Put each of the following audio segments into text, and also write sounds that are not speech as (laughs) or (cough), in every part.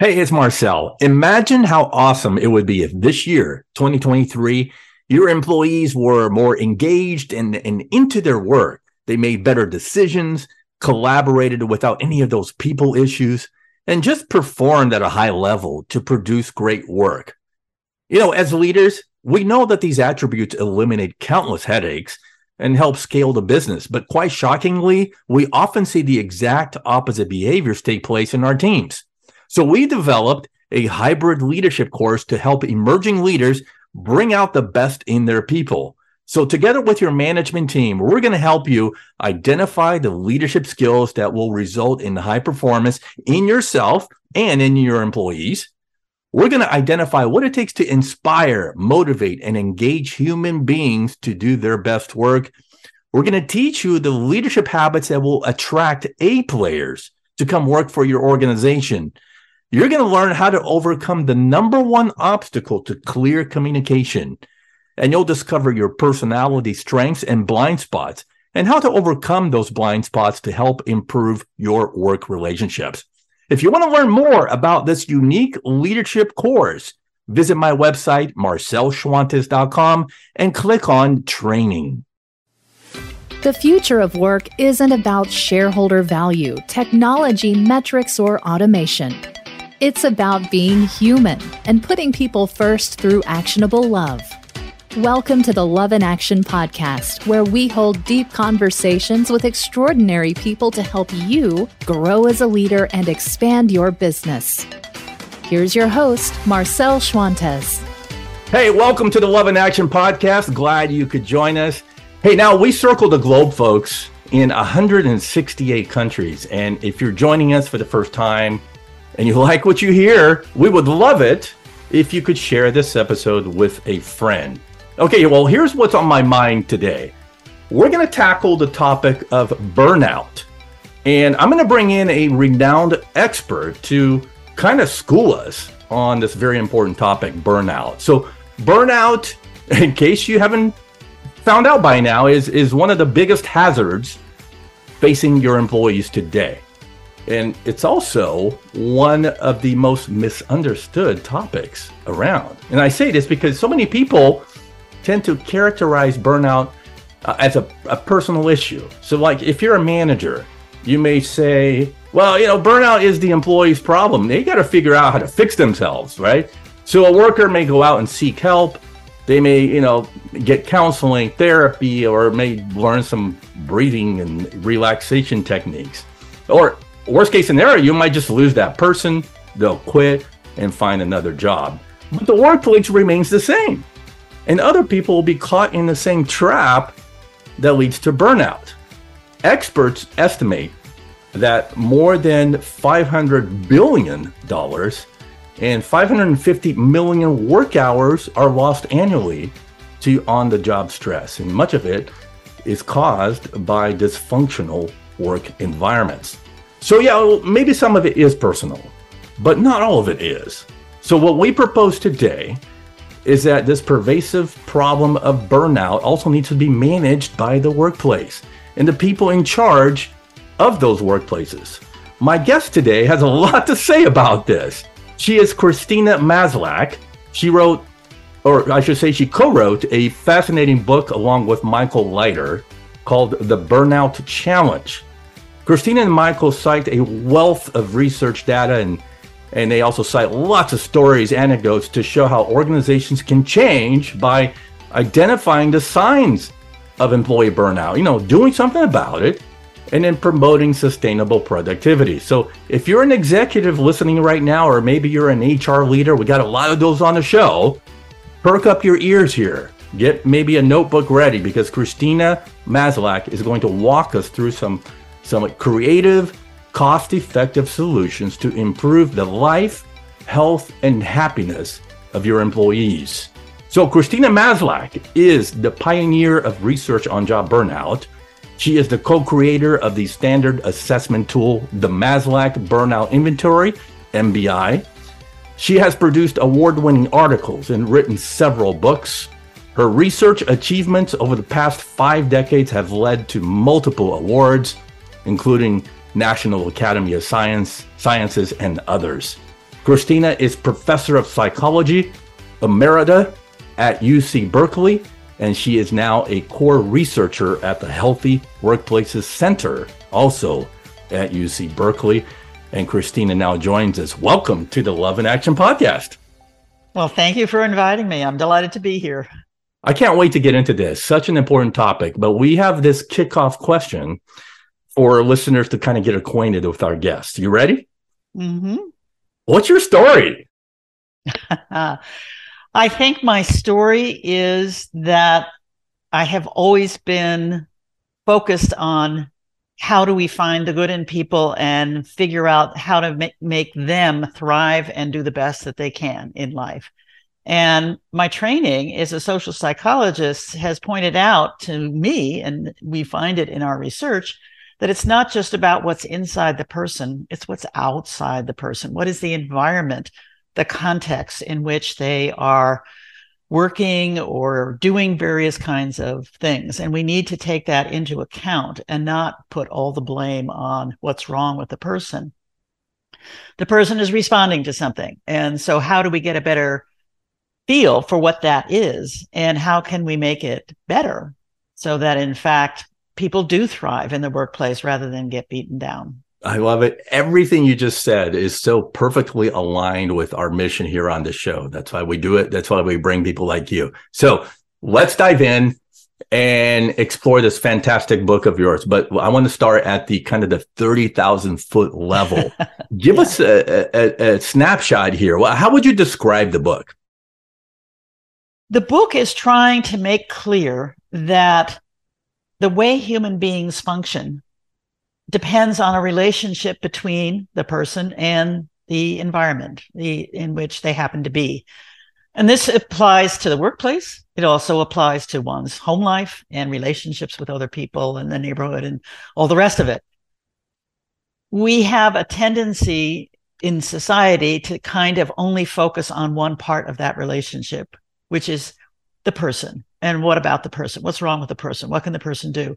Hey, it's Marcel. Imagine how awesome it would be if this year, 2023, your employees were more engaged and, and into their work. They made better decisions, collaborated without any of those people issues, and just performed at a high level to produce great work. You know, as leaders, we know that these attributes eliminate countless headaches and help scale the business. But quite shockingly, we often see the exact opposite behaviors take place in our teams. So we developed a hybrid leadership course to help emerging leaders bring out the best in their people. So together with your management team, we're going to help you identify the leadership skills that will result in high performance in yourself and in your employees. We're going to identify what it takes to inspire, motivate, and engage human beings to do their best work. We're going to teach you the leadership habits that will attract A players to come work for your organization. You're going to learn how to overcome the number one obstacle to clear communication. And you'll discover your personality strengths and blind spots and how to overcome those blind spots to help improve your work relationships. If you want to learn more about this unique leadership course, visit my website, marcelschwantes.com, and click on training. The future of work isn't about shareholder value, technology, metrics, or automation. It's about being human and putting people first through actionable love. Welcome to the Love in Action podcast, where we hold deep conversations with extraordinary people to help you grow as a leader and expand your business. Here's your host, Marcel Schwantes. Hey, welcome to the Love in Action podcast. Glad you could join us. Hey, now we circle the globe, folks, in 168 countries. And if you're joining us for the first time, and you like what you hear, we would love it if you could share this episode with a friend. Okay, well, here's what's on my mind today. We're going to tackle the topic of burnout. And I'm going to bring in a renowned expert to kind of school us on this very important topic burnout. So, burnout, (laughs) in case you haven't found out by now, is, is one of the biggest hazards facing your employees today. And it's also one of the most misunderstood topics around. And I say this because so many people tend to characterize burnout uh, as a, a personal issue. So, like, if you're a manager, you may say, well, you know, burnout is the employee's problem. They got to figure out how to fix themselves, right? So, a worker may go out and seek help. They may, you know, get counseling, therapy, or may learn some breathing and relaxation techniques. Or worst case scenario, you might just lose that person, they'll quit and find another job. But the workplace remains the same. And other people will be caught in the same trap that leads to burnout. Experts estimate that more than $500 billion and 550 million work hours are lost annually to on the job stress. And much of it is caused by dysfunctional work environments. So, yeah, maybe some of it is personal, but not all of it is. So, what we propose today is that this pervasive problem of burnout also needs to be managed by the workplace and the people in charge of those workplaces. My guest today has a lot to say about this. She is Christina Maslach. She wrote, or I should say, she co wrote a fascinating book along with Michael Leiter called The Burnout Challenge Christina and Michael cite a wealth of research data and and they also cite lots of stories, anecdotes to show how organizations can change by identifying the signs of employee burnout, you know, doing something about it, and then promoting sustainable productivity. So if you're an executive listening right now, or maybe you're an HR leader, we got a lot of those on the show, perk up your ears here. Get maybe a notebook ready because Christina Maslach is going to walk us through some some creative, cost effective solutions to improve the life, health, and happiness of your employees. So, Christina Maslach is the pioneer of research on job burnout. She is the co creator of the standard assessment tool, the Maslach Burnout Inventory, MBI. She has produced award winning articles and written several books. Her research achievements over the past five decades have led to multiple awards, including National Academy of Science, Sciences, and others. Christina is professor of psychology emerita at UC Berkeley, and she is now a core researcher at the Healthy Workplaces Center, also at UC Berkeley. And Christina now joins us. Welcome to the Love and Action podcast. Well, thank you for inviting me. I'm delighted to be here. I can't wait to get into this. Such an important topic, but we have this kickoff question for listeners to kind of get acquainted with our guest. You ready? Mm-hmm. What's your story? (laughs) I think my story is that I have always been focused on how do we find the good in people and figure out how to make, make them thrive and do the best that they can in life. And my training as a social psychologist has pointed out to me, and we find it in our research, that it's not just about what's inside the person, it's what's outside the person. What is the environment, the context in which they are working or doing various kinds of things. And we need to take that into account and not put all the blame on what's wrong with the person. The person is responding to something. And so, how do we get a better feel for what that is? And how can we make it better so that, in fact, people do thrive in the workplace rather than get beaten down? I love it. Everything you just said is so perfectly aligned with our mission here on the show. That's why we do it. That's why we bring people like you. So let's dive in and explore this fantastic book of yours. But I want to start at the kind of the 30,000 foot level. (laughs) Give yeah. us a, a, a snapshot here. Well, how would you describe the book? The book is trying to make clear that the way human beings function depends on a relationship between the person and the environment the, in which they happen to be. And this applies to the workplace. It also applies to one's home life and relationships with other people in the neighborhood and all the rest of it. We have a tendency in society to kind of only focus on one part of that relationship, which is the person. And what about the person? What's wrong with the person? What can the person do?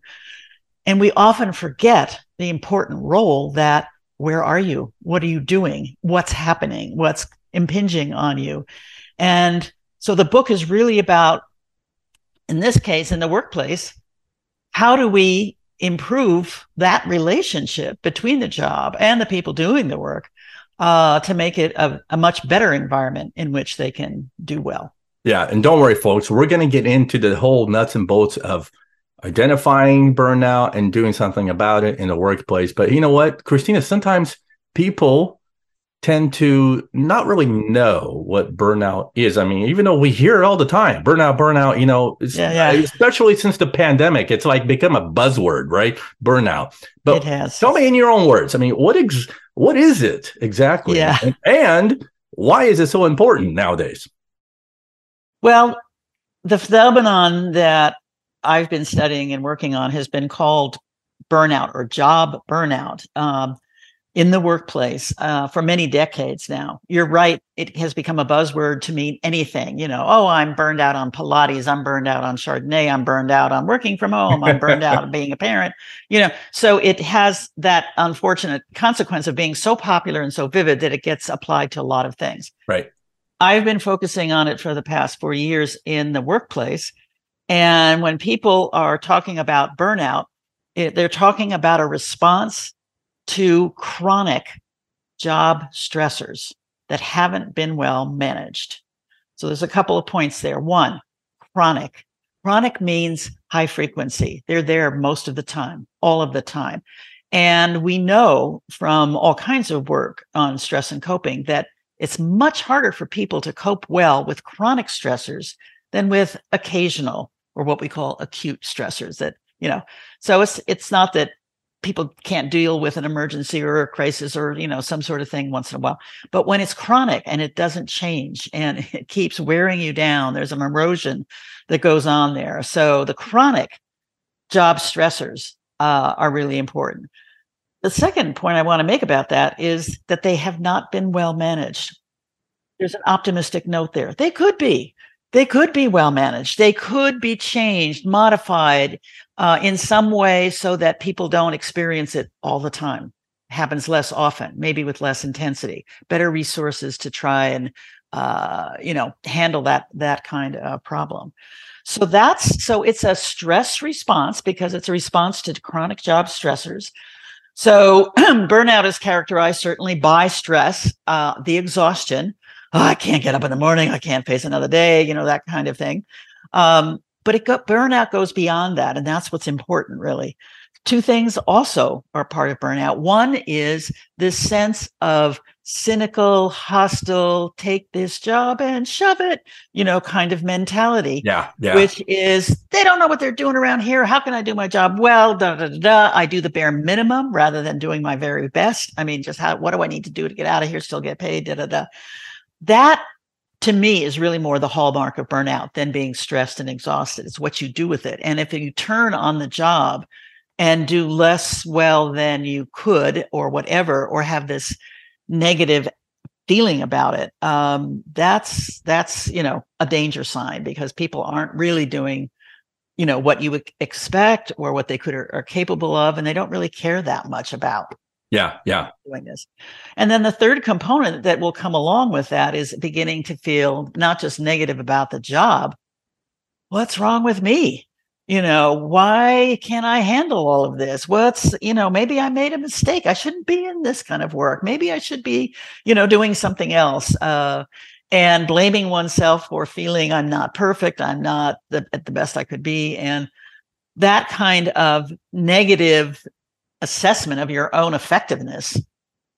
And we often forget the important role that where are you? What are you doing? What's happening? What's impinging on you? And so the book is really about, in this case, in the workplace, how do we improve that relationship between the job and the people doing the work uh, to make it a, a much better environment in which they can do well? Yeah. And don't worry, folks, we're going to get into the whole nuts and bolts of identifying burnout and doing something about it in the workplace. But you know what, Christina, sometimes people tend to not really know what burnout is. I mean, even though we hear it all the time, burnout, burnout, you know, yeah, yeah. especially since the pandemic, it's like become a buzzword, right? Burnout. But it has. tell me in your own words. I mean, what ex- what is it exactly? Yeah. And, and why is it so important nowadays? Well, the phenomenon that I've been studying and working on has been called burnout or job burnout um, in the workplace uh, for many decades now. You're right; it has become a buzzword to mean anything. You know, oh, I'm burned out on Pilates. I'm burned out on Chardonnay. I'm burned out on working from home. I'm burned out on being a parent. You know, so it has that unfortunate consequence of being so popular and so vivid that it gets applied to a lot of things. Right. I've been focusing on it for the past four years in the workplace and when people are talking about burnout, it, they're talking about a response to chronic job stressors that haven't been well managed. So there's a couple of points there. One, chronic. Chronic means high frequency. They're there most of the time, all of the time. And we know from all kinds of work on stress and coping that it's much harder for people to cope well with chronic stressors than with occasional or what we call acute stressors that you know so it's it's not that people can't deal with an emergency or a crisis or you know some sort of thing once in a while but when it's chronic and it doesn't change and (laughs) it keeps wearing you down there's an erosion that goes on there. So the chronic job stressors uh, are really important the second point i want to make about that is that they have not been well managed there's an optimistic note there they could be they could be well managed. They could be changed, modified uh, in some way so that people don't experience it all the time. happens less often, maybe with less intensity, better resources to try and uh, you know handle that that kind of problem. So that's so it's a stress response because it's a response to chronic job stressors. So (clears throat) burnout is characterized certainly by stress, uh, the exhaustion. Oh, I can't get up in the morning. I can't face another day. You know that kind of thing. Um, but it got burnout goes beyond that, and that's what's important, really. Two things also are part of burnout. One is this sense of cynical, hostile, take this job and shove it, you know, kind of mentality. Yeah. Yeah. Which is they don't know what they're doing around here. How can I do my job well? Da, da, da, da. I do the bare minimum rather than doing my very best. I mean, just how what do I need to do to get out of here, still get paid? Da da da. That to me is really more the hallmark of burnout than being stressed and exhausted. It's what you do with it. And if you turn on the job and do less well than you could or whatever or have this negative feeling about it um, that's that's you know a danger sign because people aren't really doing you know what you would expect or what they could are, are capable of and they don't really care that much about yeah yeah. doing this. And then the third component that will come along with that is beginning to feel not just negative about the job what's wrong with me you know why can't i handle all of this? What's you know maybe i made a mistake. I shouldn't be in this kind of work. Maybe i should be you know doing something else. Uh, and blaming oneself for feeling i'm not perfect i'm not the, at the best i could be and that kind of negative assessment of your own effectiveness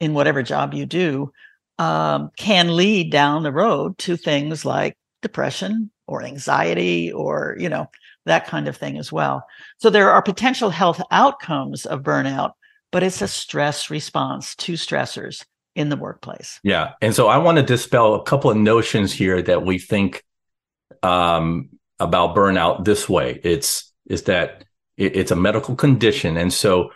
in whatever job you do um, can lead down the road to things like depression or anxiety or you know that kind of thing as well. So there are potential health outcomes of burnout, but it's a stress response to stressors in the workplace. Yeah. And so I want to dispel a couple of notions here that we think um, about burnout this way. It's is that it, it's a medical condition. And so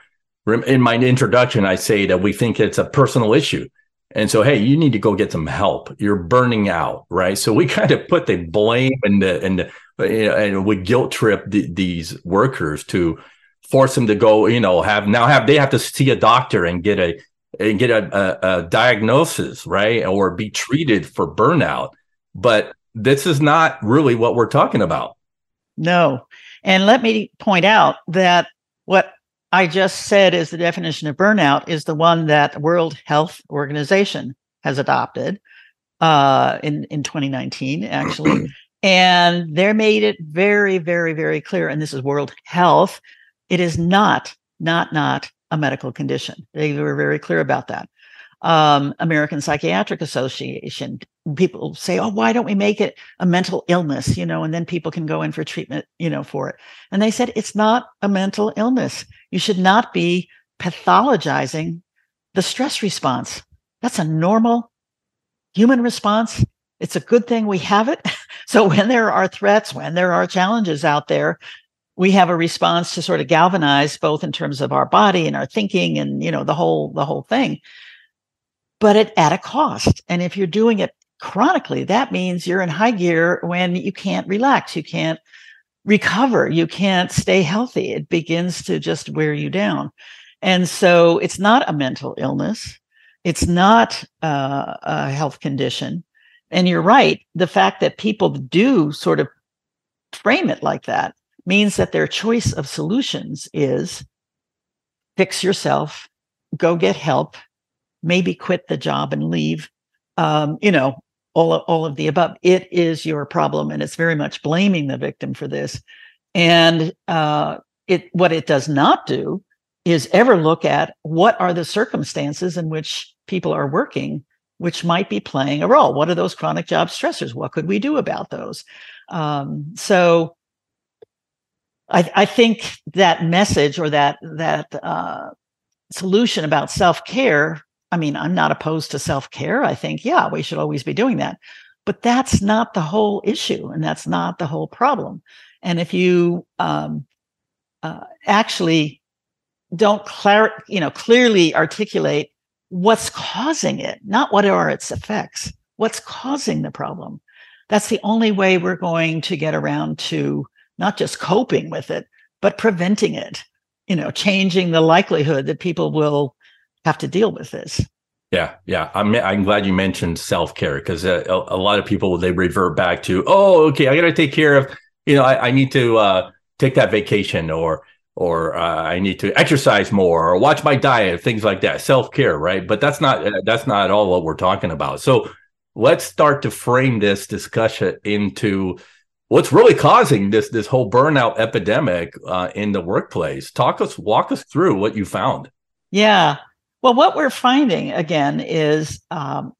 in my introduction, I say that we think it's a personal issue. And so, hey, you need to go get some help. You're burning out, right? So we (laughs) kind of put the blame and the and the and we guilt trip the, these workers to force them to go, you know, have now have they have to see a doctor and get a and get a, a, a diagnosis, right, or be treated for burnout. But this is not really what we're talking about. No, and let me point out that what I just said is the definition of burnout is the one that World Health Organization has adopted uh, in in 2019, actually, (clears throat) and they made it very, very, very clear. And this is World Health. It is not, not, not a medical condition. They were very clear about that. Um, American Psychiatric Association. People say, "Oh, why don't we make it a mental illness?" You know, and then people can go in for treatment, you know, for it. And they said it's not a mental illness. You should not be pathologizing the stress response. That's a normal human response. It's a good thing we have it. (laughs) so when there are threats, when there are challenges out there, we have a response to sort of galvanize both in terms of our body and our thinking and you know the whole the whole thing but it, at a cost and if you're doing it chronically that means you're in high gear when you can't relax you can't recover. You can't stay healthy. It begins to just wear you down. And so it's not a mental illness. It's not uh, a health condition. And you're right. The fact that people do sort of frame it like that means that their choice of solutions is fix yourself, go get help, maybe quit the job and leave. Um, you know, all of, all of the above. It is your problem, and it's very much blaming the victim for this. And uh, it what it does not do is ever look at what are the circumstances in which people are working, which might be playing a role. What are those chronic job stressors? What could we do about those? Um, so. I, I, think that message or that that uh, solution about self care I mean, I'm not opposed to self care. I think, yeah, we should always be doing that. But that's not the whole issue and that's not the whole problem. And if you um, uh, actually don't clar- you know, clearly articulate what's causing it, not what are its effects, what's causing the problem, that's the only way we're going to get around to not just coping with it, but preventing it, you know, changing the likelihood that people will have to deal with this. Yeah, yeah. I'm I'm glad you mentioned self care because a, a, lot of people they revert back to, oh, okay, I got to take care of, you know, I, I need to uh, take that vacation or or uh, I need to exercise more or watch my diet, things like that. Self care, right? But that's not that's not at all what we're talking about. So let's start to frame this discussion into what's really causing this this whole burnout epidemic uh, in the workplace. Talk us, walk us through what you found. Yeah. Well, what we're finding again is, um,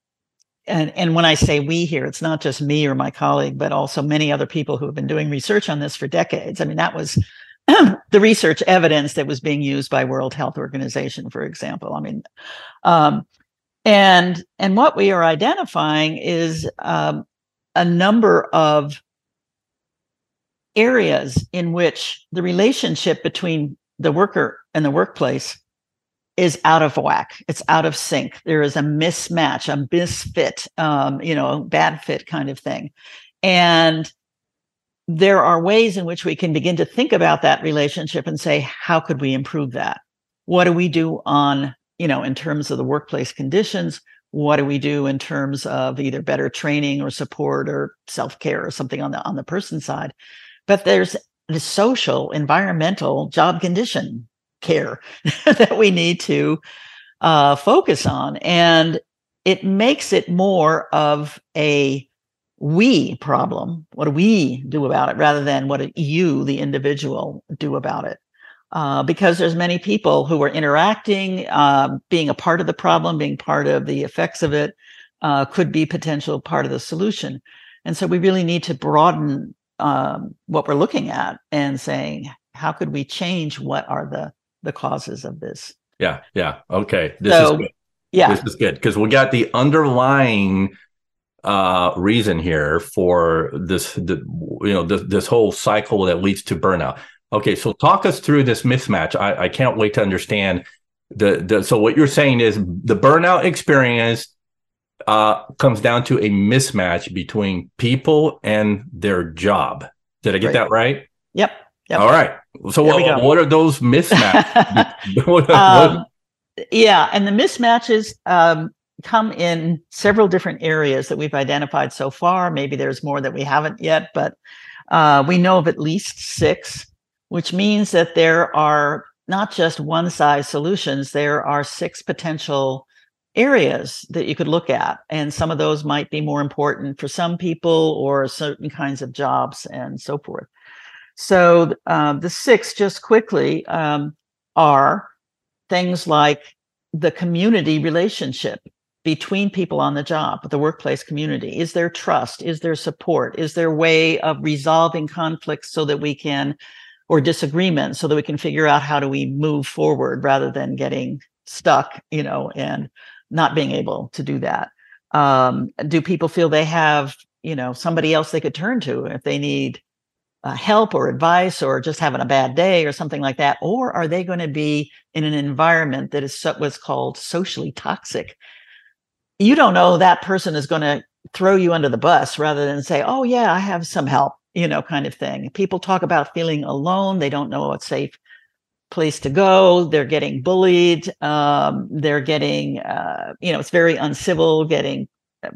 and and when I say we here, it's not just me or my colleague, but also many other people who have been doing research on this for decades. I mean, that was (clears throat) the research evidence that was being used by World Health Organization, for example. I mean, um, and and what we are identifying is um, a number of areas in which the relationship between the worker and the workplace is out of whack. It's out of sync. There is a mismatch, a misfit, um, you know, bad fit kind of thing. And there are ways in which we can begin to think about that relationship and say, how could we improve that? What do we do on, you know, in terms of the workplace conditions? What do we do in terms of either better training or support or self-care or something on the on the person side? But there's the social, environmental, job condition care (laughs) that we need to uh, focus on. And it makes it more of a we problem. What do we do about it rather than what you, the individual, do about it? Uh, because there's many people who are interacting, uh, being a part of the problem, being part of the effects of it, uh, could be potential part of the solution. And so we really need to broaden um, what we're looking at and saying, how could we change what are the the causes of this? Yeah, yeah. Okay. This so, is good. Yeah. This is good because we got the underlying uh reason here for this the you know this, this whole cycle that leads to burnout okay so talk us through this mismatch i, I can't wait to understand the, the so what you're saying is the burnout experience uh comes down to a mismatch between people and their job did i get right. that right yep, yep. all right so what, what, are those mismatches (laughs) um, yeah and the mismatches um come in several different areas that we've identified so far. Maybe there's more that we haven't yet, but uh, we know of at least six, which means that there are not just one size solutions, there are six potential areas that you could look at. And some of those might be more important for some people or certain kinds of jobs and so forth. So uh, the six, just quickly, um, are things like the community relationship between people on the job, the workplace community? Is there trust? Is there support? Is there way of resolving conflicts so that we can, or disagreements so that we can figure out how do we move forward rather than getting stuck, you know, and not being able to do that? Um, do people feel they have, you know, somebody else they could turn to if they need uh, help or advice or just having a bad day or something like that? Or are they going to be in an environment that is so, what's called socially toxic? you don't know that person is going to throw you under the bus rather than say, oh, yeah, I have some help, you know, kind of thing. People talk about feeling alone. They don't know a safe place to go. They're getting bullied. Um, they're getting, uh, you know, it's very uncivil, getting uh,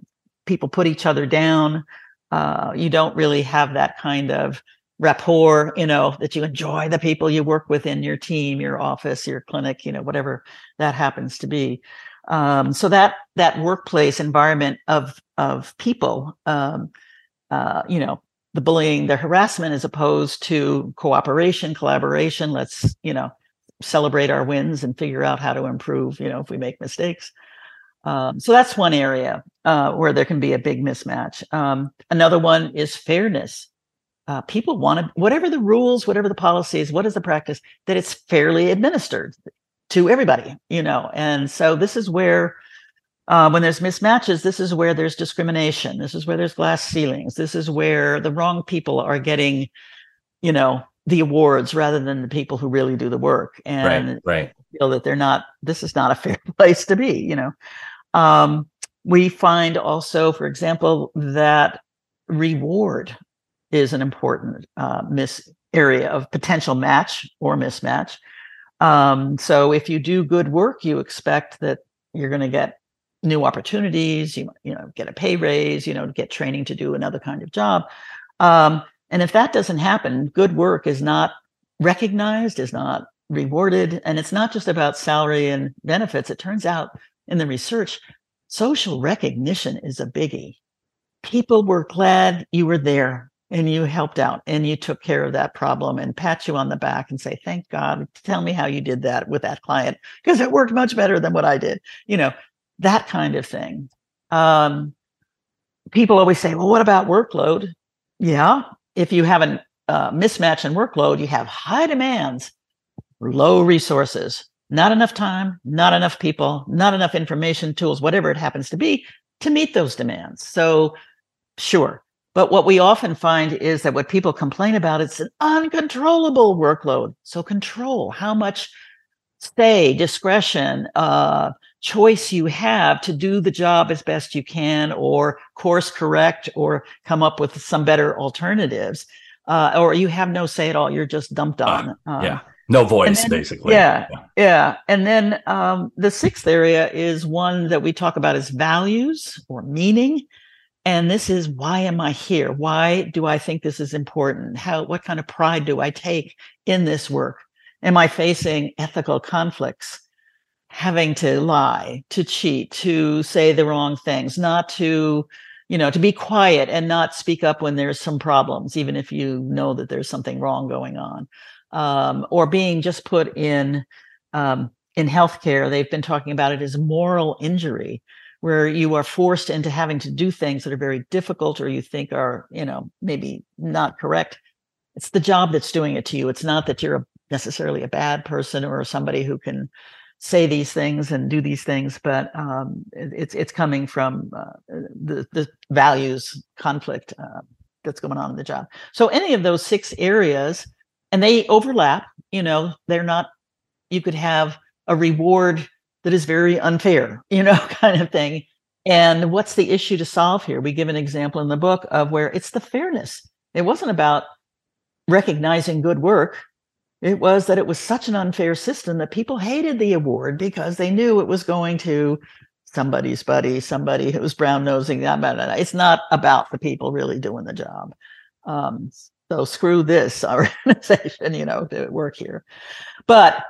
people put each other down. Uh, you don't really have that kind of rapport, you know, that you enjoy the people you work with in your team, your office, your clinic, you know, whatever that happens to be. Um, so that that workplace environment of of people, um, uh, you know, the bullying, the harassment, as opposed to cooperation, collaboration. Let's you know celebrate our wins and figure out how to improve. You know, if we make mistakes. Um, so that's one area uh, where there can be a big mismatch. Um, another one is fairness. Uh, people want to, whatever the rules, whatever the policies, what is the practice, that it's fairly administered to everybody, you know. And so this is where uh, when there's mismatches, this is where there's discrimination. This is where there's glass ceilings. This is where the wrong people are getting, you know, the awards rather than the people who really do the work. And right, right. feel that they're not. This is not a fair (laughs) place to be. You know, um, we find also, for example, that reward is an important uh, miss area of potential match or mismatch Um, so if you do good work, you expect that you're going to get new opportunities. You you know get a pay raise. You know get training to do another kind of job. Um, and if that doesn't happen, good work is not recognized, is not rewarded, and it's not just about salary and benefits. It turns out in the research, social recognition is a biggie. People were glad you were there and you helped out and you took care of that problem and pat you on the back and say, thank God, tell me how you did that with that client because it worked much better than what I did. You know, that kind of thing. Um, people always say, well, what about workload? Yeah. If you have a uh, mismatch in workload, you have high demands, low resources, not enough time, not enough people, not enough information, tools, whatever it happens to be to meet those demands. So, sure, but what we often find is that what people complain about is an uncontrollable workload. So control how much say, discretion, uh, choice you have to do the job as best you can, or course correct, or come up with some better alternatives, uh, or you have no say at all. You're just dumped ah, on. Uh, yeah, no voice, then, basically. Yeah, yeah, yeah. And then um, the sixth area is one that we talk about as values or meaning. And this is why am I here? Why do I think this is important? How, what kind of pride do I take in this work? Am I facing ethical conflicts? Having to lie, to cheat, to say the wrong things, not to, you know, to be quiet and not speak up when there's some problems, even if you know that there's something wrong going on. Um, or being just put in um, in healthcare, they've been talking about it as moral injury where you are forced into having to do things that are very difficult or you think are, you know, maybe not correct. It's the job that's doing it to you. It's not that you're necessarily a bad person or somebody who can say these things and do these things, but um, it, it's it's coming from uh, the the values conflict uh, that's going on in the job. So any of those six areas, and they overlap. You know, they're not. You could have a reward that is very unfair, you know, (laughs) kind of thing. And what's the issue to solve here? We give an example in the book of where it's the fairness. It wasn't about recognizing good work. It was that it was such an unfair system that people hated the award because they knew it was going to somebody's buddy, somebody who was brown nosing. It's not about the people really doing the job. Um, so screw this (laughs) organization, you know, to work here. But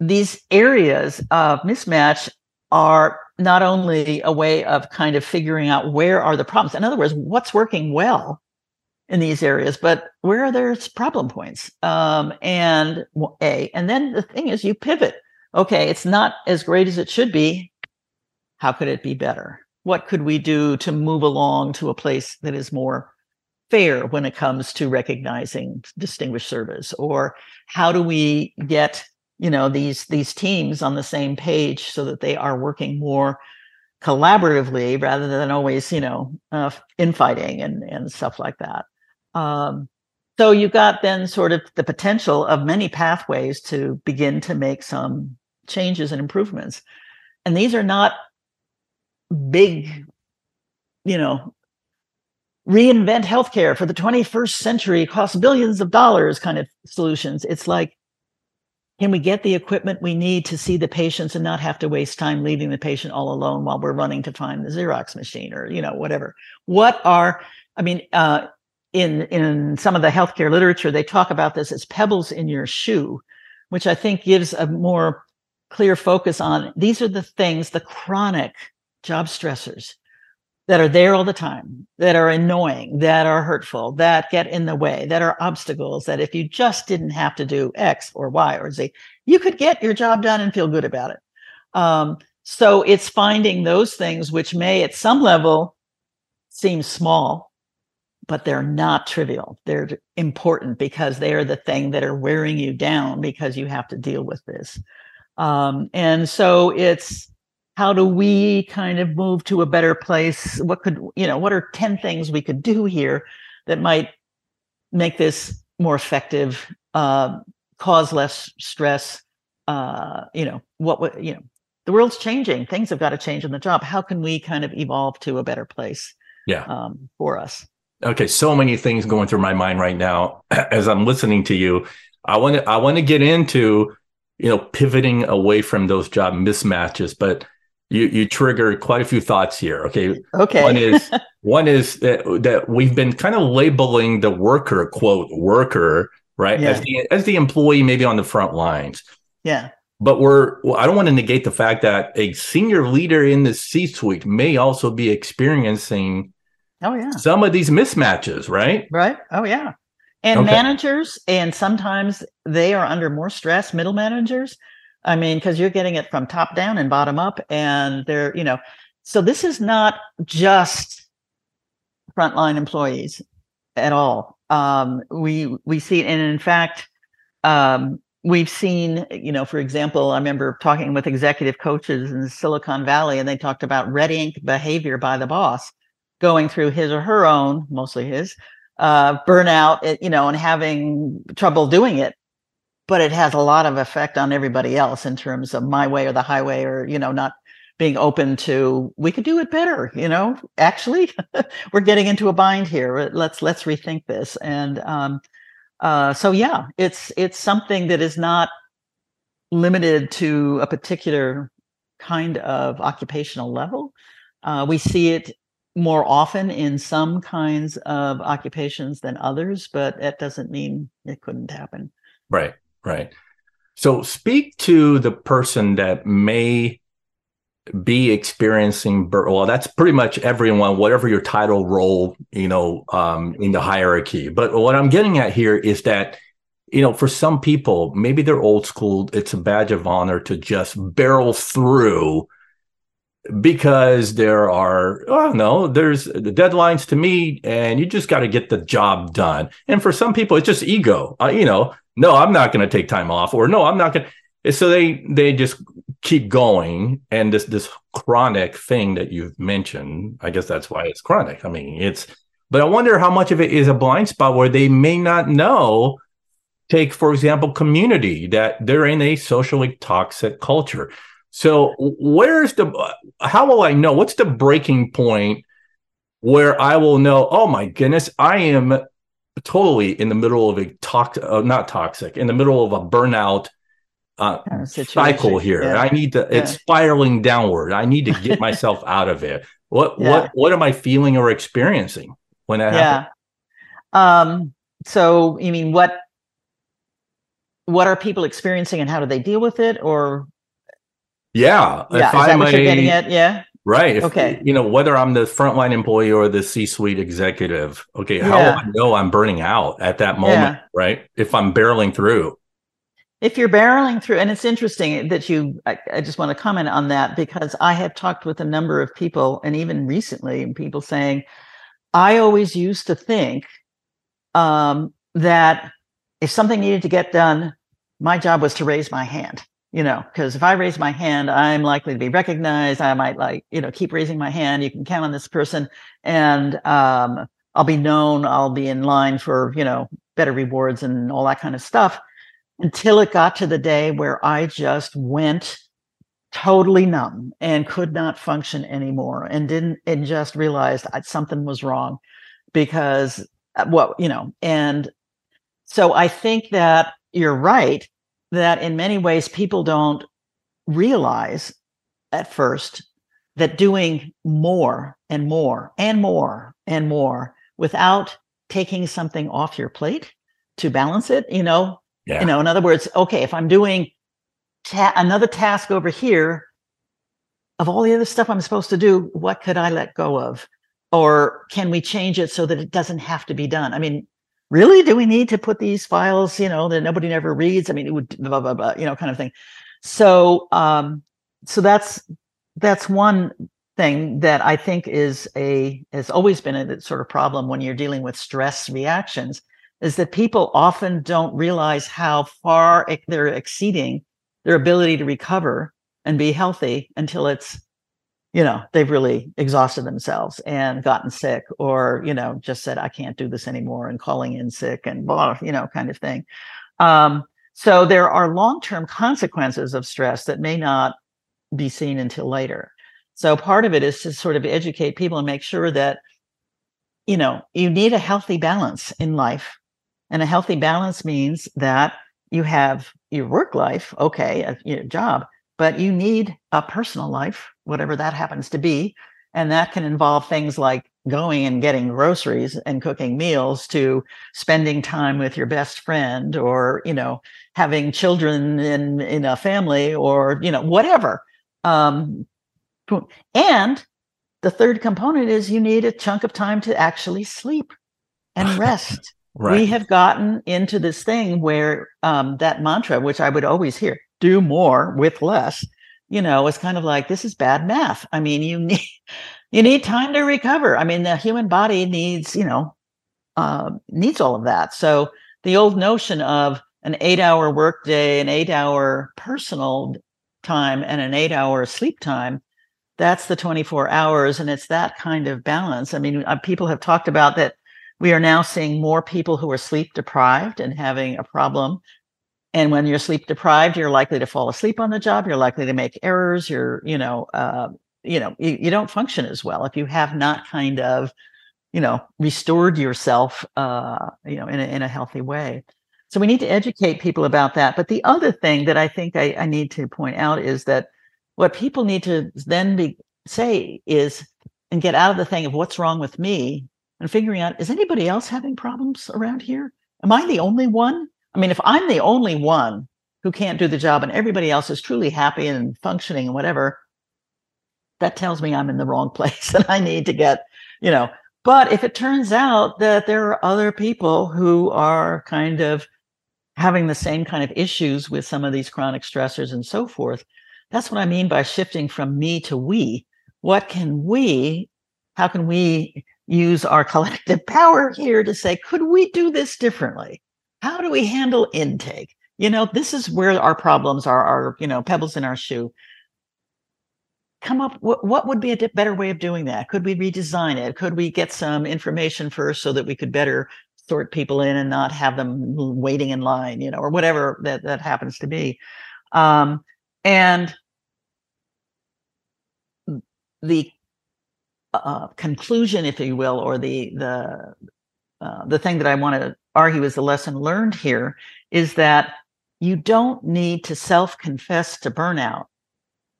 these areas of mismatch are not only a way of kind of figuring out where are the problems. In other words what's working well in these areas but where are there problem points? Um, and a and then the thing is you pivot. Okay it's not as great as it should be. How could it be better? What could we do to move along to a place that is more fair when it comes to recognizing distinguished service? Or how do we get you know these these teams on the same page so that they are working more collaboratively rather than always you know uh, infighting and and stuff like that? Um, so you've got then sort of the potential of many pathways to begin to make some changes and improvements. And these are not big you know reinvent healthcare for the 21st century cost billions of dollars kind of solutions it's like can we get the equipment we need to see the patients and not have to waste time leaving the patient all alone while we're running to find the Xerox machine or, you know, whatever? What are, I mean, uh, in, in some of the healthcare literature, they talk about this as pebbles in your shoe, which I think gives a more clear focus on these are the things, the chronic job stressors that are there all the time, that are annoying, that are hurtful, that get in the way, that are obstacles, that if you just didn't have to do X or Y or Z, you could get your job done and feel good about it. Um, so it's finding those things which may at some level seem small, but they're not trivial. They're important because they are the thing that are wearing you down because you have to deal with this. Um, and so it's, how do we kind of move to a better place? What could you know what are 10 things we could do here that might make this more effective uh, cause less stress uh, you know what would you know the world's changing. Things have got to change in the job. How can we kind of evolve to a better place yeah. um, for us? Okay so many things going through my mind right now. (clears throat) As i'm listening to you i want to i want to get into you know, pivoting away from those job mismatches, but you you trigger quite a few thoughts here. Okay. Okay. One is (laughs) one is that that we've been kind of labeling the worker quote worker right Yeah. as the as the employee maybe on the front lines. yeah. But we're well, I don't want to negate the fact that a senior leader in the C-suite may also be experiencing Oh yeah. some of these mismatches, right? Right. Oh yeah. And Okay. managers, and sometimes they are under more stress, middle managers. I mean, because you're getting it from top down and bottom up, and they're, you know, so this is not just frontline employees at all. Um, we we see and in fact, um, we've seen, you know, for example, I remember talking with executive coaches in Silicon Valley, and they talked about red ink behavior by the boss going through his or her own, mostly his, uh, burnout, you know, and having trouble doing it. But it has a lot of effect on everybody else in terms of my way or the highway, or you know, not being open to we could do it better. You know, actually, (laughs) we're getting into a bind here. Let's let's rethink this. And um, uh, so, yeah, it's it's something that is not limited to a particular kind of occupational level. Uh, we see it more often in some kinds of occupations than others, but that doesn't mean it couldn't happen. Right, right. So speak to the person that may be experiencing well that's pretty much everyone whatever your title role you know um in the hierarchy. But what i'm getting at here is that you know for some people maybe they're old school it's a badge of honor to just barrel through because there are oh no there's the deadlines to meet and you just got to get the job done. And for some people it's just ego. Uh, you know no i'm not going to take time off or no i'm not going to so they they just keep going and this this chronic thing that you've mentioned i guess that's why it's chronic. I mean it's but i wonder how much of it is a blind spot where they may not know. Take for example community that they're in a socially toxic culture. So where's the how will i know? What's the breaking point where i will know oh my goodness i am totally in the middle of a toxic uh, not toxic in the middle of a burnout uh, Kind of cycle here. Yeah. I need to. It's spiraling downward. I need to get myself (laughs) out of it. What Yeah. what what am I feeling or experiencing when that happens? Yeah. Um, so you mean what what are people experiencing and how do they deal with it? Or Yeah, yeah, is that what you're getting at? Yeah. Right. If, Okay. you know whether I'm the frontline employee or the C-suite executive. Okay, how Yeah. I know I'm burning out at that moment? Yeah. Right. If I'm barreling through. if you're barreling through and it's interesting that you I, I just want to comment on that because i have talked with a number of people and even recently people saying i always used to think um, that if something needed to get done my job was to raise my hand you know because if i raise my hand i'm likely to be recognized. I might like you know keep raising my hand. You can count on this person. And um, i'll be known. I'll be in line for you know better rewards and all that kind of stuff until it got to the day where I just went totally numb and could not function anymore and didn't and just realized something was wrong because uh, what you know and so I think that you're right that in many ways people don't realize at first that doing more and more and more and more without taking something off your plate to balance it you know? Yeah. you know in other words okay if i'm doing ta- another task over here of all the other stuff i'm supposed to do what could i let go of? Or can we change it so that it doesn't have to be done? I mean really? Do we need to put these files you know that nobody never reads? I mean it would blah blah blah you know kind of thing. So um so that's that's one thing that i think is a has always been a sort of problem when you're dealing with stress reactions is that people often don't realize how far they're exceeding their ability to recover and be healthy until it's you know they've really exhausted themselves and gotten sick or you know just said i can't do this anymore and calling in sick and blah you know kind of thing. Um, so there are long-term consequences of stress that may not be seen until later. So part of it is to sort of educate people and make sure that you know you need a healthy balance in life. And a healthy balance means that you have your work life, okay, a your job, but you need a personal life, whatever that happens to be. And that can involve things like going and getting groceries and cooking meals to spending time with your best friend or, you know, having children in, in a family or, you know, whatever. Um, and the third component is you need a chunk of time to actually sleep and (laughs) rest. right. We have gotten into this thing where um, that mantra, which I would always hear, do more with less, you know, it's kind of like this is bad math. I mean, you need (laughs) you need time to recover. I mean, the human body needs, you know, uh, needs all of that. So the old notion of an eight-hour workday, an eight-hour personal time, and an eight-hour sleep time that's the 24 hours and it's that kind of balance i mean uh, people have talked about that we are now seeing more people who are sleep deprived and having a problem and when you're sleep deprived you're likely to fall asleep on the job you're likely to make errors you're you know uh, you know you, you don't function as well if you have not kind of you know restored yourself uh, you know in a, in a healthy way. So we need to educate people about that. But the other thing that i think I, I need to point out is that what people need to then be say is and get out of the thing of what's wrong with me and figuring out is anybody else having problems around here? Am i the only one i mean if i'm the only one who can't do the job and everybody else is truly happy and functioning and whatever that tells me i'm in the wrong (laughs) place and i need to get you know but if it turns out that there are other people who are kind of having the same kind of issues with some of these chronic stressors and so forth that's what I mean by shifting from me to we. What can we, how can we use our (laughs) collective power here to say, could we do this differently? How do we handle intake? You know, this is where our problems are, our, you know, pebbles in our shoe. Come up, what, what would be a better way of doing that? Could we redesign it? Could we get some information first so that we could better sort people in and not have them waiting in line, you know, or whatever that, that happens to be? Um, and the uh, conclusion, if you will, or the the uh, the thing that I want to argue is the lesson learned here is that you don't need to self confess to burnout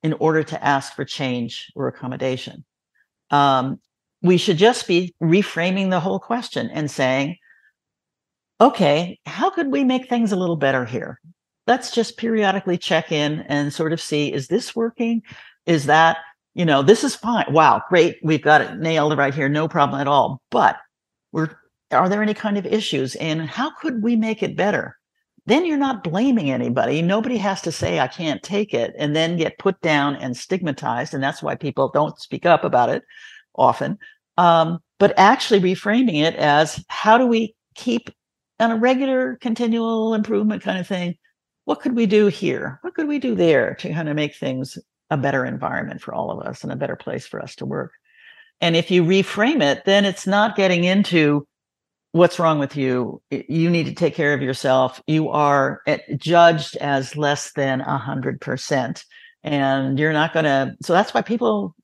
in order to ask for change or accommodation. Um, we should just be reframing the whole question and saying, okay, how could we make things a little better here? let's just periodically check in and sort of see is this working? Is that, you know, this is fine. Wow, great. We've got it nailed right here. No problem at all. But we're, are there any kind of issues? And how could we make it better? Then you're not blaming anybody. Nobody has to say, I can't take it, and then get put down and stigmatized. And that's why people don't speak up about it often. Um, but actually reframing it as how do we keep on a regular continual improvement kind of thing what could we do here? What could we do there to kind of make things a better environment for all of us and a better place for us to work? And if you reframe it, then it's not getting into what's wrong with you. You need to take care of yourself. You are eh, judged as less than a hundred percent. And you're not going to, so that's why people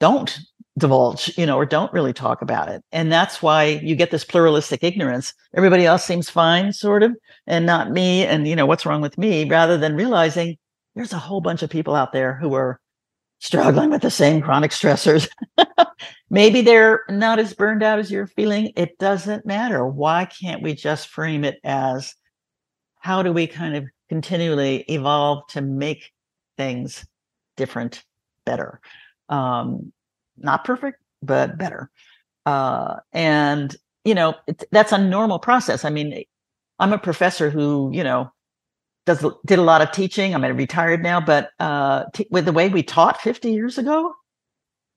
don't divulge, you know, or don't really talk about it. And that's why you get this pluralistic ignorance. Everybody else seems fine, sort of, and not me. And, you know, what's wrong with me? Rather than realizing there's a whole bunch of people out there who are struggling with the same chronic stressors. (laughs) Maybe they're not as burned out as you're feeling. It doesn't matter. Why can't we just frame it as how do we kind of continually evolve to make things different, better? Um, not perfect, but better. Uh, and you know that's a normal process. I mean, I'm a professor who you know does did a lot of teaching. I'm retired now, but uh, t- with the way we taught 50 years ago,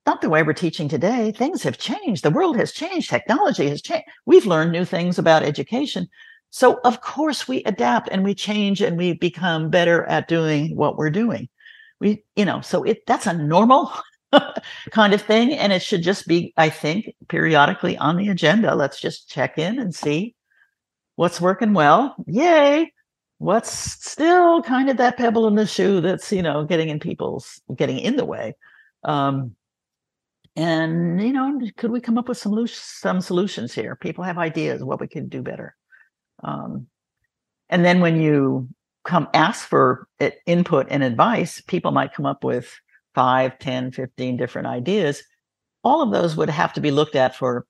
not the way we're teaching today. Things have changed. The world has changed. Technology has changed. We've learned new things about education. So of course we adapt and we change and we become better at doing what we're doing. We, you know, so it that's a normal (laughs) kind of thing. And it should just be, I think, periodically on the agenda. Let's just check in and see what's working well. Yay. What's still kind of that pebble in the shoe that's, you know, getting in people's, getting in the way. Um, and, you know, could we come up with some, some solutions here? People have ideas what we could do better. Um, and then when you come ask for input and advice, people might come up with 5, 10, 15 different ideas. All of those would have to be looked at for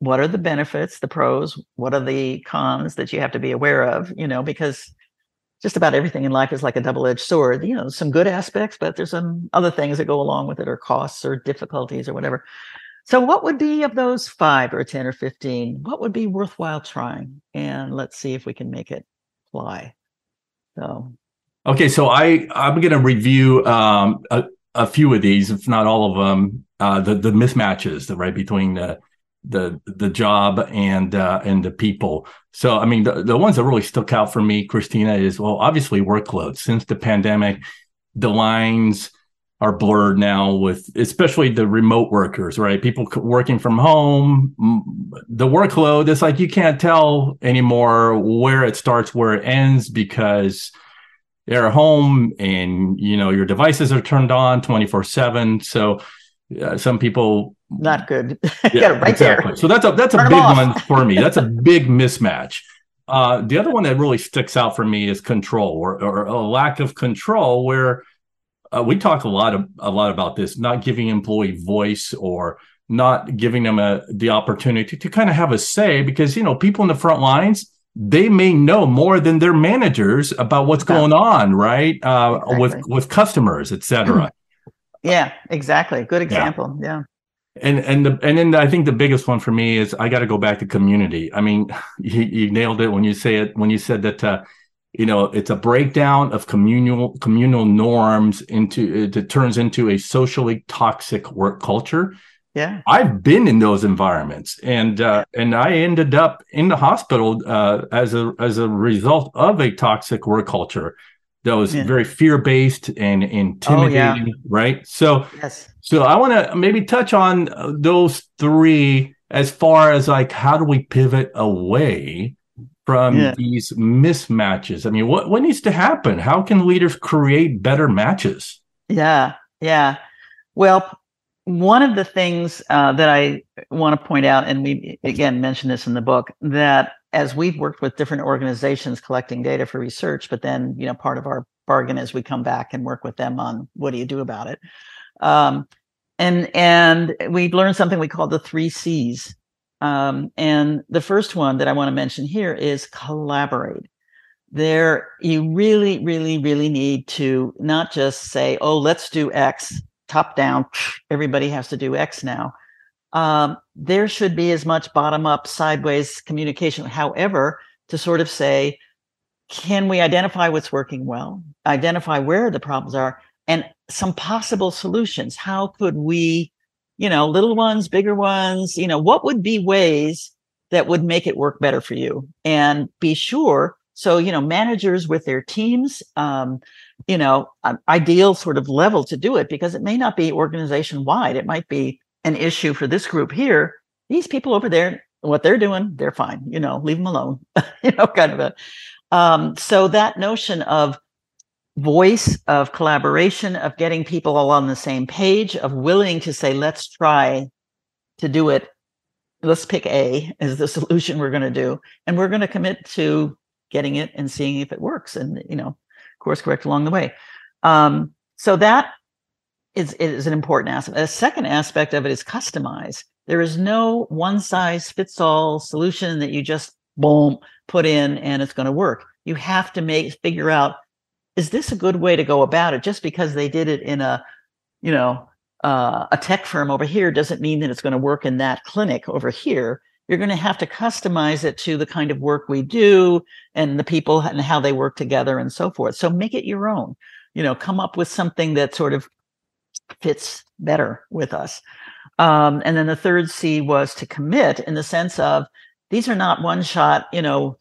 what are the benefits, the pros, what are the cons that you have to be aware of, you know, because just about everything in life is like a double-edged sword. You know, some good aspects, but there's some other things that go along with it, or costs, or difficulties, or whatever. So, what would be of those five, or ten, or fifteen? What would be worthwhile trying? And let's see if we can make it fly. So, okay, so I I'm going to review um, a, a few of these, if not all of them. Uh, the the mismatches, the right between the the the job and uh, and the people. So I mean, the, the ones that really stuck out for me, Christina, is well, obviously workload. Since the pandemic, the lines are blurred now with especially the remote workers, right? People working from home. The workload is like you can't tell anymore where it starts, where it ends because they're home and you know your devices are turned on 24 7 so uh, some people not good. (laughs) yeah, right exactly. there. So that's a that's Turn a big one for me. That's a (laughs) big mismatch. Uh, the other one that really sticks out for me is control or, or a lack of control, where uh, we talk a lot of a lot about this, not giving employee voice or not giving them a, the opportunity to kind of have a say, because you know people in the front lines they may know more than their managers about what's going on, right? Uh, exactly. With with customers, etc. (clears throat) yeah, exactly. Good example. yeah. yeah and and the and then I think the biggest one for me is I got to go back to community. I mean, (laughs) you, you, nailed it when you say it when you said that uh, you know it's a breakdown of communal communal norms into it, it turns into a socially toxic work culture. Yeah, I've been in those environments, and uh, and I ended up in the hospital uh, as a as a result of a toxic work culture that was yeah. very fear based and intimidating, oh, yeah. right? So, yes. so I want to maybe touch on uh, those three as far as like how do we pivot away from yeah. these mismatches? I mean, what what needs to happen? How can leaders create better matches? Yeah, yeah. Well, one of the things uh, that I want to point out, and we again mentioned this in the book, that as we've worked with different organizations collecting data for research, but then you know part of our bargain is we come back and work with them on what do you do about it. Um, and and we learned something we call the three C's. Um, and the first one that I want to mention here is collaborate. There, you really, really, really need to not just say, "Oh, let's do X," top down. Everybody has to do X now um, there should be as much bottom up, sideways communication. However, to sort of say, can we identify what's working well, identify where the problems are, and some possible solutions? How could we, you know, little ones, bigger ones, you know, what would be ways that would make it work better for you? And be sure. So, you know, managers with their teams, um, you know, ideal sort of level to do it because it may not be organization wide. It might be an issue for this group here, these people over there, what they're doing, they're fine. You know, leave them alone. (laughs) you know, kind of a. Um, so that notion of voice, of collaboration, of getting people all on the same page, of willing to say, let's try to do it. Let's pick A as the (laughs) solution we're going to do, and we're going to commit to getting it and seeing if it works, and you know, course correct along the way. Um, so that is, is an important aspect. A second aspect of it is customize. There is no one size fits all solution that you just boom put in and it's going to work. You have to make figure out is this a good way to go about it? Just because they did it in a, you know, uh, a tech firm over here doesn't mean that it's going to work in that clinic over here. You're going to have to customize it to the kind of work we do and the people and how they work together and so forth. So make it your own. You know, come up with something that sort of fits better with us. Um, and then the third C was to commit in the sense of these are not one shot, you know,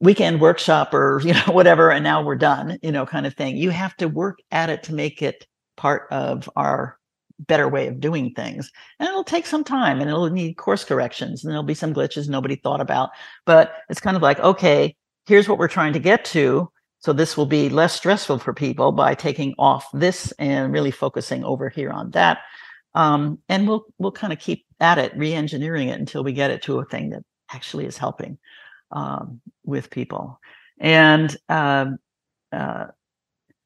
weekend workshop or, (laughs) you know, whatever, and now we're done, you know, kind of thing. You have to work at it to make it part of our better way of doing things. And it'll take some time and it'll need course corrections and there'll be some glitches nobody thought about. But it's kind of like, okay, here's what we're trying to get to. So this will be less stressful for people by taking off this and really focusing over here on that. Um, and we'll we'll kind of keep at it, re-engineering it until we get it to a thing that actually is helping um, with people. And um, uh,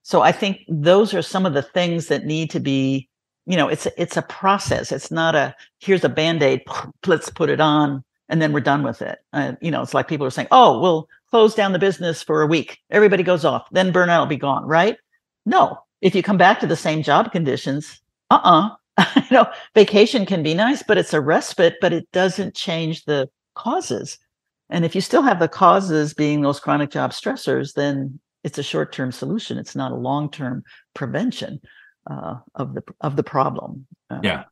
so I think those are some of the things that need to be, you know, it's it's a process. It's not a here's a band-aid, (laughs) let's put it on and then we're done with it. Uh, you know, it's like people are saying, "Oh, we'll close down the business for a week. Everybody goes off. Then burnout will be gone." Right? No. If you come back to the same job conditions, uh-uh. (laughs) you know, vacation can be nice, but it's a respite, but it doesn't change the causes. And if you still have the causes being those chronic job stressors, then it's a short-term solution. It's not a long-term prevention uh, of the of the problem. Uh, yeah,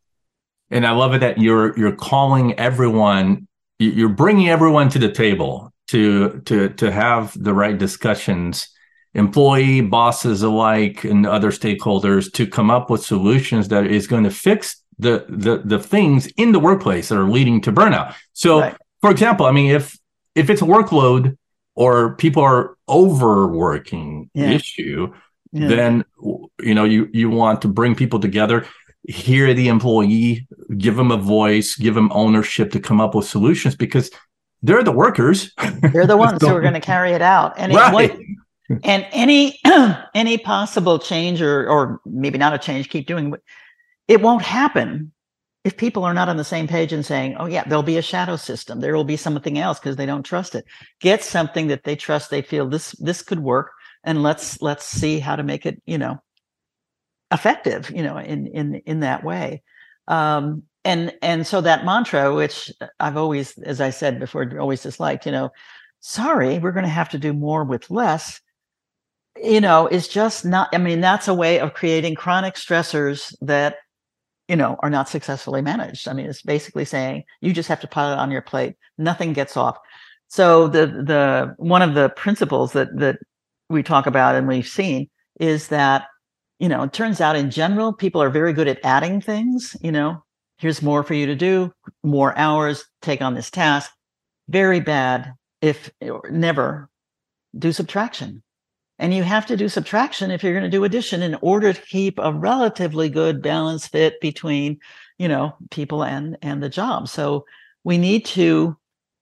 and I love it that you're you're calling everyone, you're bringing everyone to the table to to to have the right discussions, employee bosses alike, and other stakeholders to come up with solutions that is going to fix the the the things in the workplace that are leading to burnout. So, right. for example, I mean, if if it's a workload or people are overworking yeah. issue, yeah. then you know you you want to bring people together, hear the employee, give them a voice, give them ownership to come up with solutions because they're the workers. They're the (laughs) ones who are going to carry it out. And right. it, and any (clears throat) any possible change or or maybe not a change, keep doing it won't happen if people are not on the same page and saying, oh, yeah, there'll be a shadow system, there will be something else because they don't trust it. Get something that they trust, they feel this this could work, and let's let's see how to make it, you know, effective, you know, in in in that way. Um, and and so that mantra, which I've always, as I said before, always disliked, you know, sorry, we're going to have to do more with less you know is just not i mean that's a way of creating chronic stressors that you know, are not successfully managed. I mean, it's basically saying you just have to pile it on your plate. Nothing gets off. So the the one of the principles that that we talk about and we've seen is that you know it turns out in general people are very good at adding things. You know, here's more for you to do, more hours, take on this task. Very bad if never do subtraction. And you have to do subtraction if you're going to do addition in order to keep a relatively good balance fit between, you know, people and and the job. So we need to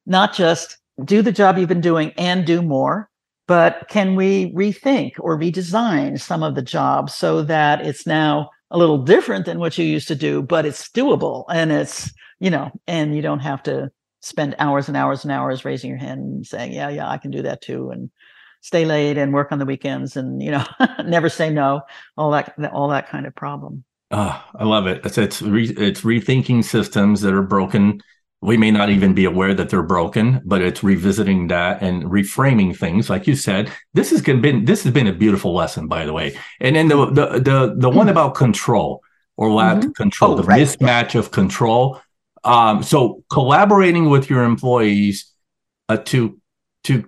not just do the job you've been doing and do more, but can we rethink or redesign some of the jobs so that it's now a little different than what you used to do, but it's doable and it's, you know, and you don't have to spend hours and hours and hours raising your hand and saying, yeah, yeah, I can do that too. And stay late and work on the weekends and you know (laughs) never say no all that all that kind of problem oh, i love it it's it's, re, it's rethinking systems that are broken we may not even be aware that they're broken but it's revisiting that and reframing things like you said this has been this has been a beautiful lesson by the way and then the the the, the one mm-hmm. about control or lack mm-hmm. of control oh, the right. mismatch of control um, so collaborating with your employees uh, to to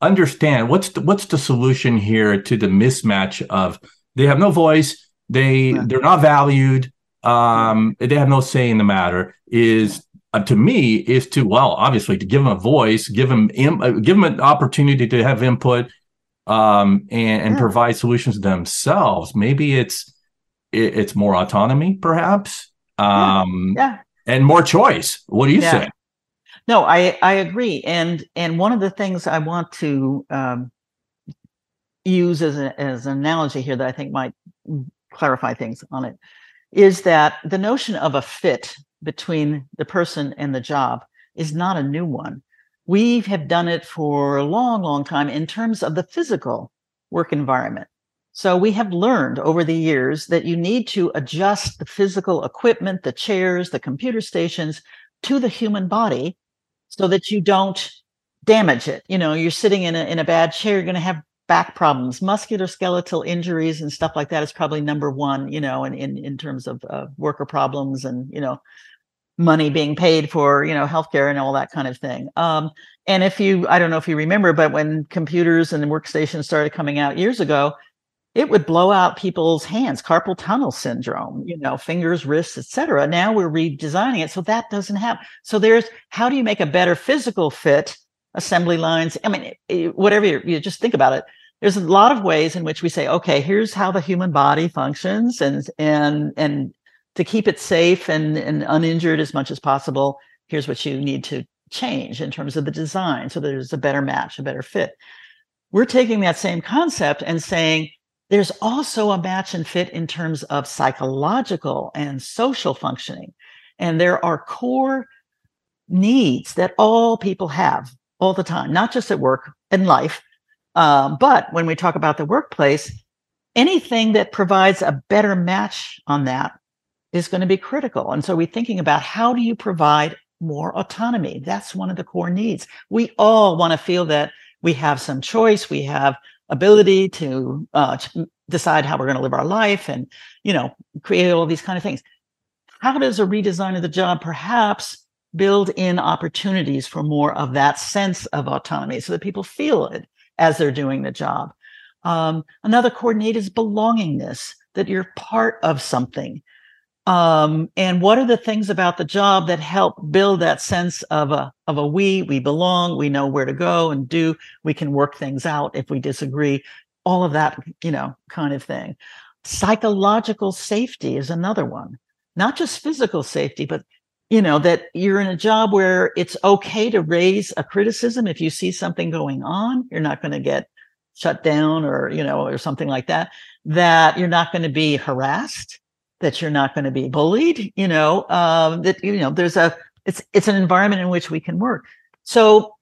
understand what's the, what's the solution here to the mismatch of they have no voice, they yeah. they're not valued, um, they have no say in the matter. Is uh, to me is to well obviously to give them a voice, give them Im- uh, give them an opportunity to have input um, and, and yeah. provide solutions themselves. Maybe it's it, it's more autonomy, perhaps. Um, yeah. yeah. And more choice. What do you say? No, I I agree, and and one of the things I want to um, use as a, as an analogy here that I think might clarify things on it is that the notion of a fit between the person and the job is not a new one. We have done it for a long, long time in terms of the physical work environment. So we have learned over the years that you need to adjust the physical equipment, the chairs, the computer stations to the human body so that you don't damage it. You know, you're sitting in a in a bad chair, you're going to have back problems, musculoskeletal injuries and stuff like that is probably number one, you know, in in, in terms of uh, worker problems and, you know, money being paid for, you know, healthcare and all that kind of thing. Um, and if you, I don't know if you remember, but when computers and workstations started coming out years ago, it would blow out people's hands, carpal tunnel syndrome, you know, fingers, wrists, etc. Now we're redesigning it so that doesn't happen. So there's how do you make a better physical fit? Assembly lines. I mean, whatever you, you just think about it. There's a lot of ways in which we say, okay, here's how the human body functions, and and and to keep it safe and, and uninjured as much as possible, here's what you need to change in terms of the design so there's a better match, a better fit. we're taking that same concept and saying there's also a match and fit in terms of psychological and social functioning. And there are core needs that all people have all the time, not just at work and life. Um, but when we talk about the workplace, anything that provides a better match on that is going to be critical. And so we're thinking about how do you provide more autonomy? That's one of the core needs. We all want to feel that we have some choice, we have ability to, uh, to decide how we're going to live our life and, you know, create all these kind of things. How does a redesign of the job perhaps build in opportunities for more of that sense of autonomy so that people feel it as they're doing the job? Um, another coordinate is belongingness, that you're part of something. Um, and what are the things about the job that help build that sense of a of a we we belong we know where to go and do we can work things out if we disagree all of that you know kind of thing psychological safety is another one not just physical safety but you know that you're in a job where it's okay to raise a criticism if you see something going on. You're not going to get shut down or you know or something like that that you're not going to be harassed that you're not going to be bullied you know um, that you know there's a it's it's an environment in which we can work. So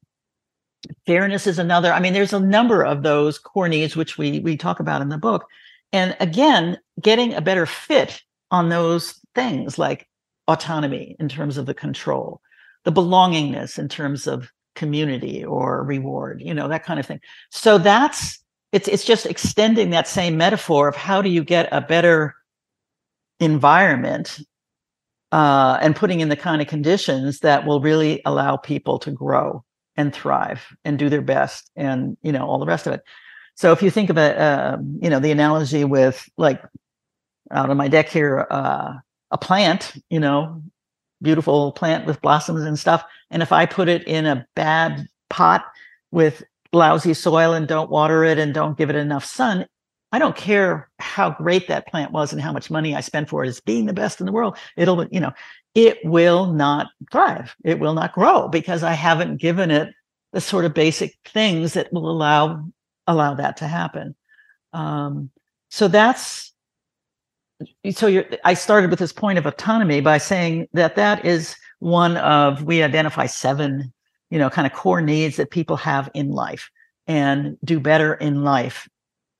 fairness is another i mean there's a number of those core needs which we we talk about in the book. And again getting a better fit on those things like autonomy in terms of the control the belongingness in terms of community or reward you know that kind of thing. So that's it's it's just extending that same metaphor of how do you get a better environment uh, and putting in the kind of conditions that will really allow people to grow and thrive and do their best and you know all the rest of it. So if you think of it uh, you know the analogy with like out on my deck here uh, a plant you know beautiful plant with blossoms and stuff and if i put it in a bad pot with lousy soil and don't water it and don't give it enough sun I don't care how great that plant was and how much money I spent for it as being the best in the world. It'll, you know, it will not thrive. It will not grow because I haven't given it the sort of basic things that will allow allow that to happen. Um, so that's so I started with this point of autonomy by saying that that is one of we identify seven, you know, kind of core needs that people have in life and do better in life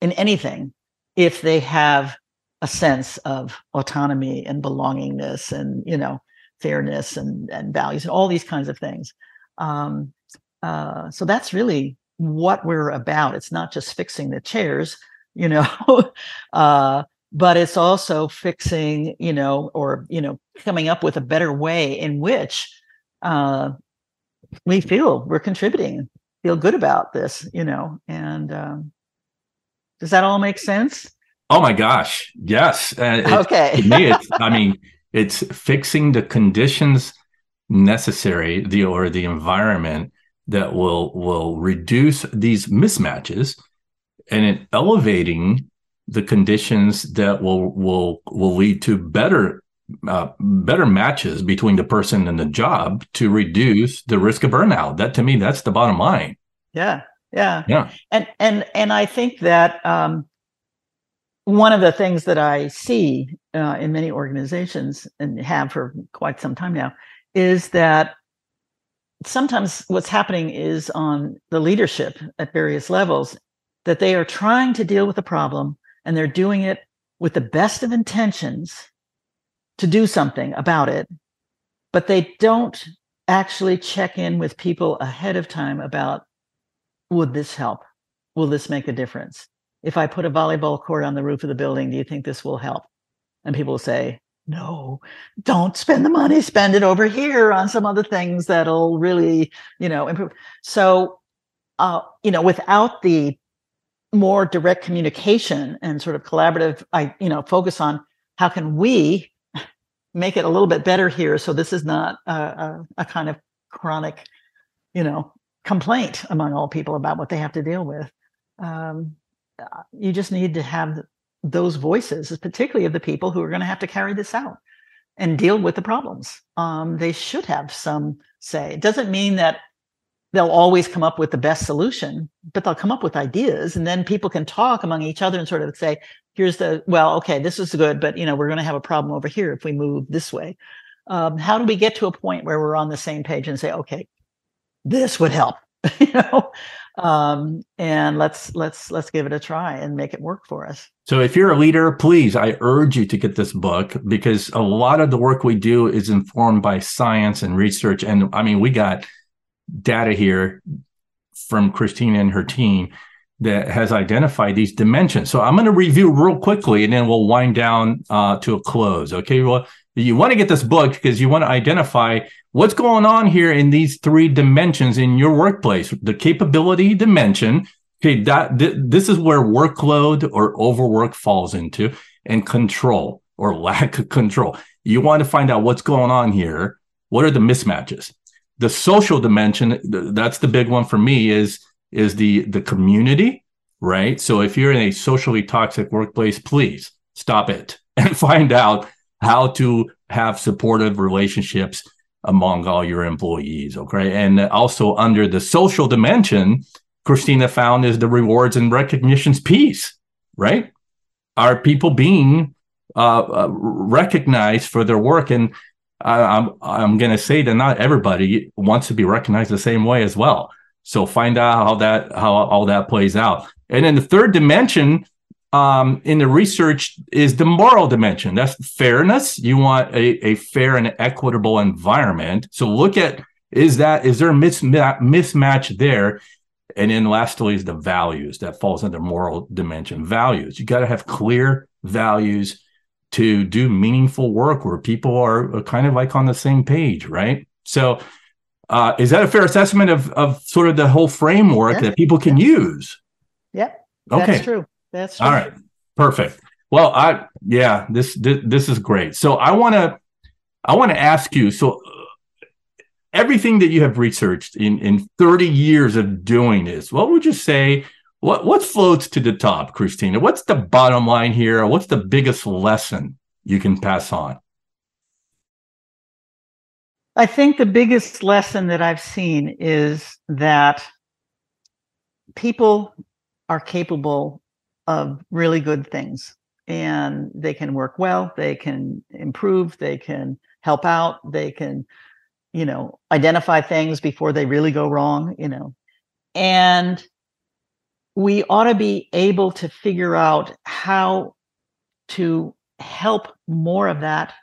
in anything if they have a sense of autonomy and belongingness and you know fairness and and values and all these kinds of things. Um, uh, so that's really what we're about. It's not just fixing the chairs you know (laughs) uh, but it's also fixing you know or you know coming up with a better way in which uh, we feel we're contributing feel good about this you know and um, does that all make sense? Oh my gosh, yes. Uh, okay. to me, it's, I mean, it's fixing the conditions necessary, the or the environment that will will reduce these mismatches, and in elevating the conditions that will will will lead to better uh, better matches between the person and the job to reduce the risk of burnout. That to me, that's the bottom line. Yeah, yeah yeah and and and i think that um, one of the things that i see uh, in many organizations and have for quite some time now is that sometimes what's happening is on the leadership at various levels that they are trying to deal with a problem and they're doing it with the best of intentions to do something about it but they don't actually check in with people ahead of time about would this help? Will this make a difference? If I put a volleyball court on the roof of the building, do you think this will help? And people say, no, don't spend the money, spend it over here on some other things that'll really, you know, improve. So, uh, you know, without the more direct communication and sort of collaborative, I, you know, focus on how can we make it a little bit better here so this is not a, a, a kind of chronic, you know, complaint among all people about what they have to deal with. Um, you just need to have those voices, particularly of the people who are going to have to carry this out and deal with the problems. Um, they should have some say. It doesn't mean that they'll always come up with the best solution, but they'll come up with ideas and then people can talk among each other and sort of say, here's the, well, okay, this is good, but you know, we're going to have a problem over here if we move this way. Um, how do we get to a point where we're on the same page and say, okay, this would help, (laughs) you know, um, and let's let's let's give it a try and make it work for us. So if you're a leader, please, I urge you to get this book because a lot of the work we do is informed by science and research. And I mean, we got data here from Christina and her team that has identified these dimensions. So I'm going to review real quickly and then we'll wind down uh, to a close. Okay. Well, you want to get this book because you want to identify what's going on here in these three dimensions in your workplace the capability dimension. Okay. That th- this is where workload or overwork falls into and control or (laughs) lack of control. You want to find out what's going on here. What are the mismatches? The social dimension that's the big one for me is is the the community right? So if you're in a socially toxic workplace please stop it (laughs) and find out how to have supportive relationships among all your employees okay? And also under the social dimension christina found is the rewards and recognitions piece right? Are people being uh, uh, recognized for their work? And I, I'm I'm to say that not everybody wants to be recognized the same way as well. So find out how that how all that plays out. And then the third dimension um, in the research is the moral dimension. That's fairness. You want a, a fair and equitable environment. So look at is that is there a mismatch there? And then lastly is the values that falls under moral dimension. Values. You got to have clear values to do meaningful work where people are kind of like on the same page, right? So, uh, is that a fair assessment of of sort of the whole framework yeah. that people can yeah. use? Yep. Okay. That's true. That's true. All right. Perfect. Well, I yeah, this this, this is great. So I want to I want to ask you. So everything that you have researched in in 30 years of doing this, what would you say what what floats to the top, Christina? What's the bottom line here? What's the biggest lesson you can pass on? I think the biggest lesson that I've seen is that people are capable of really good things and they can work well, they can improve, they can help out, they can, you know, identify things before they really go wrong, you know. And we ought to be able to figure out how to help more of that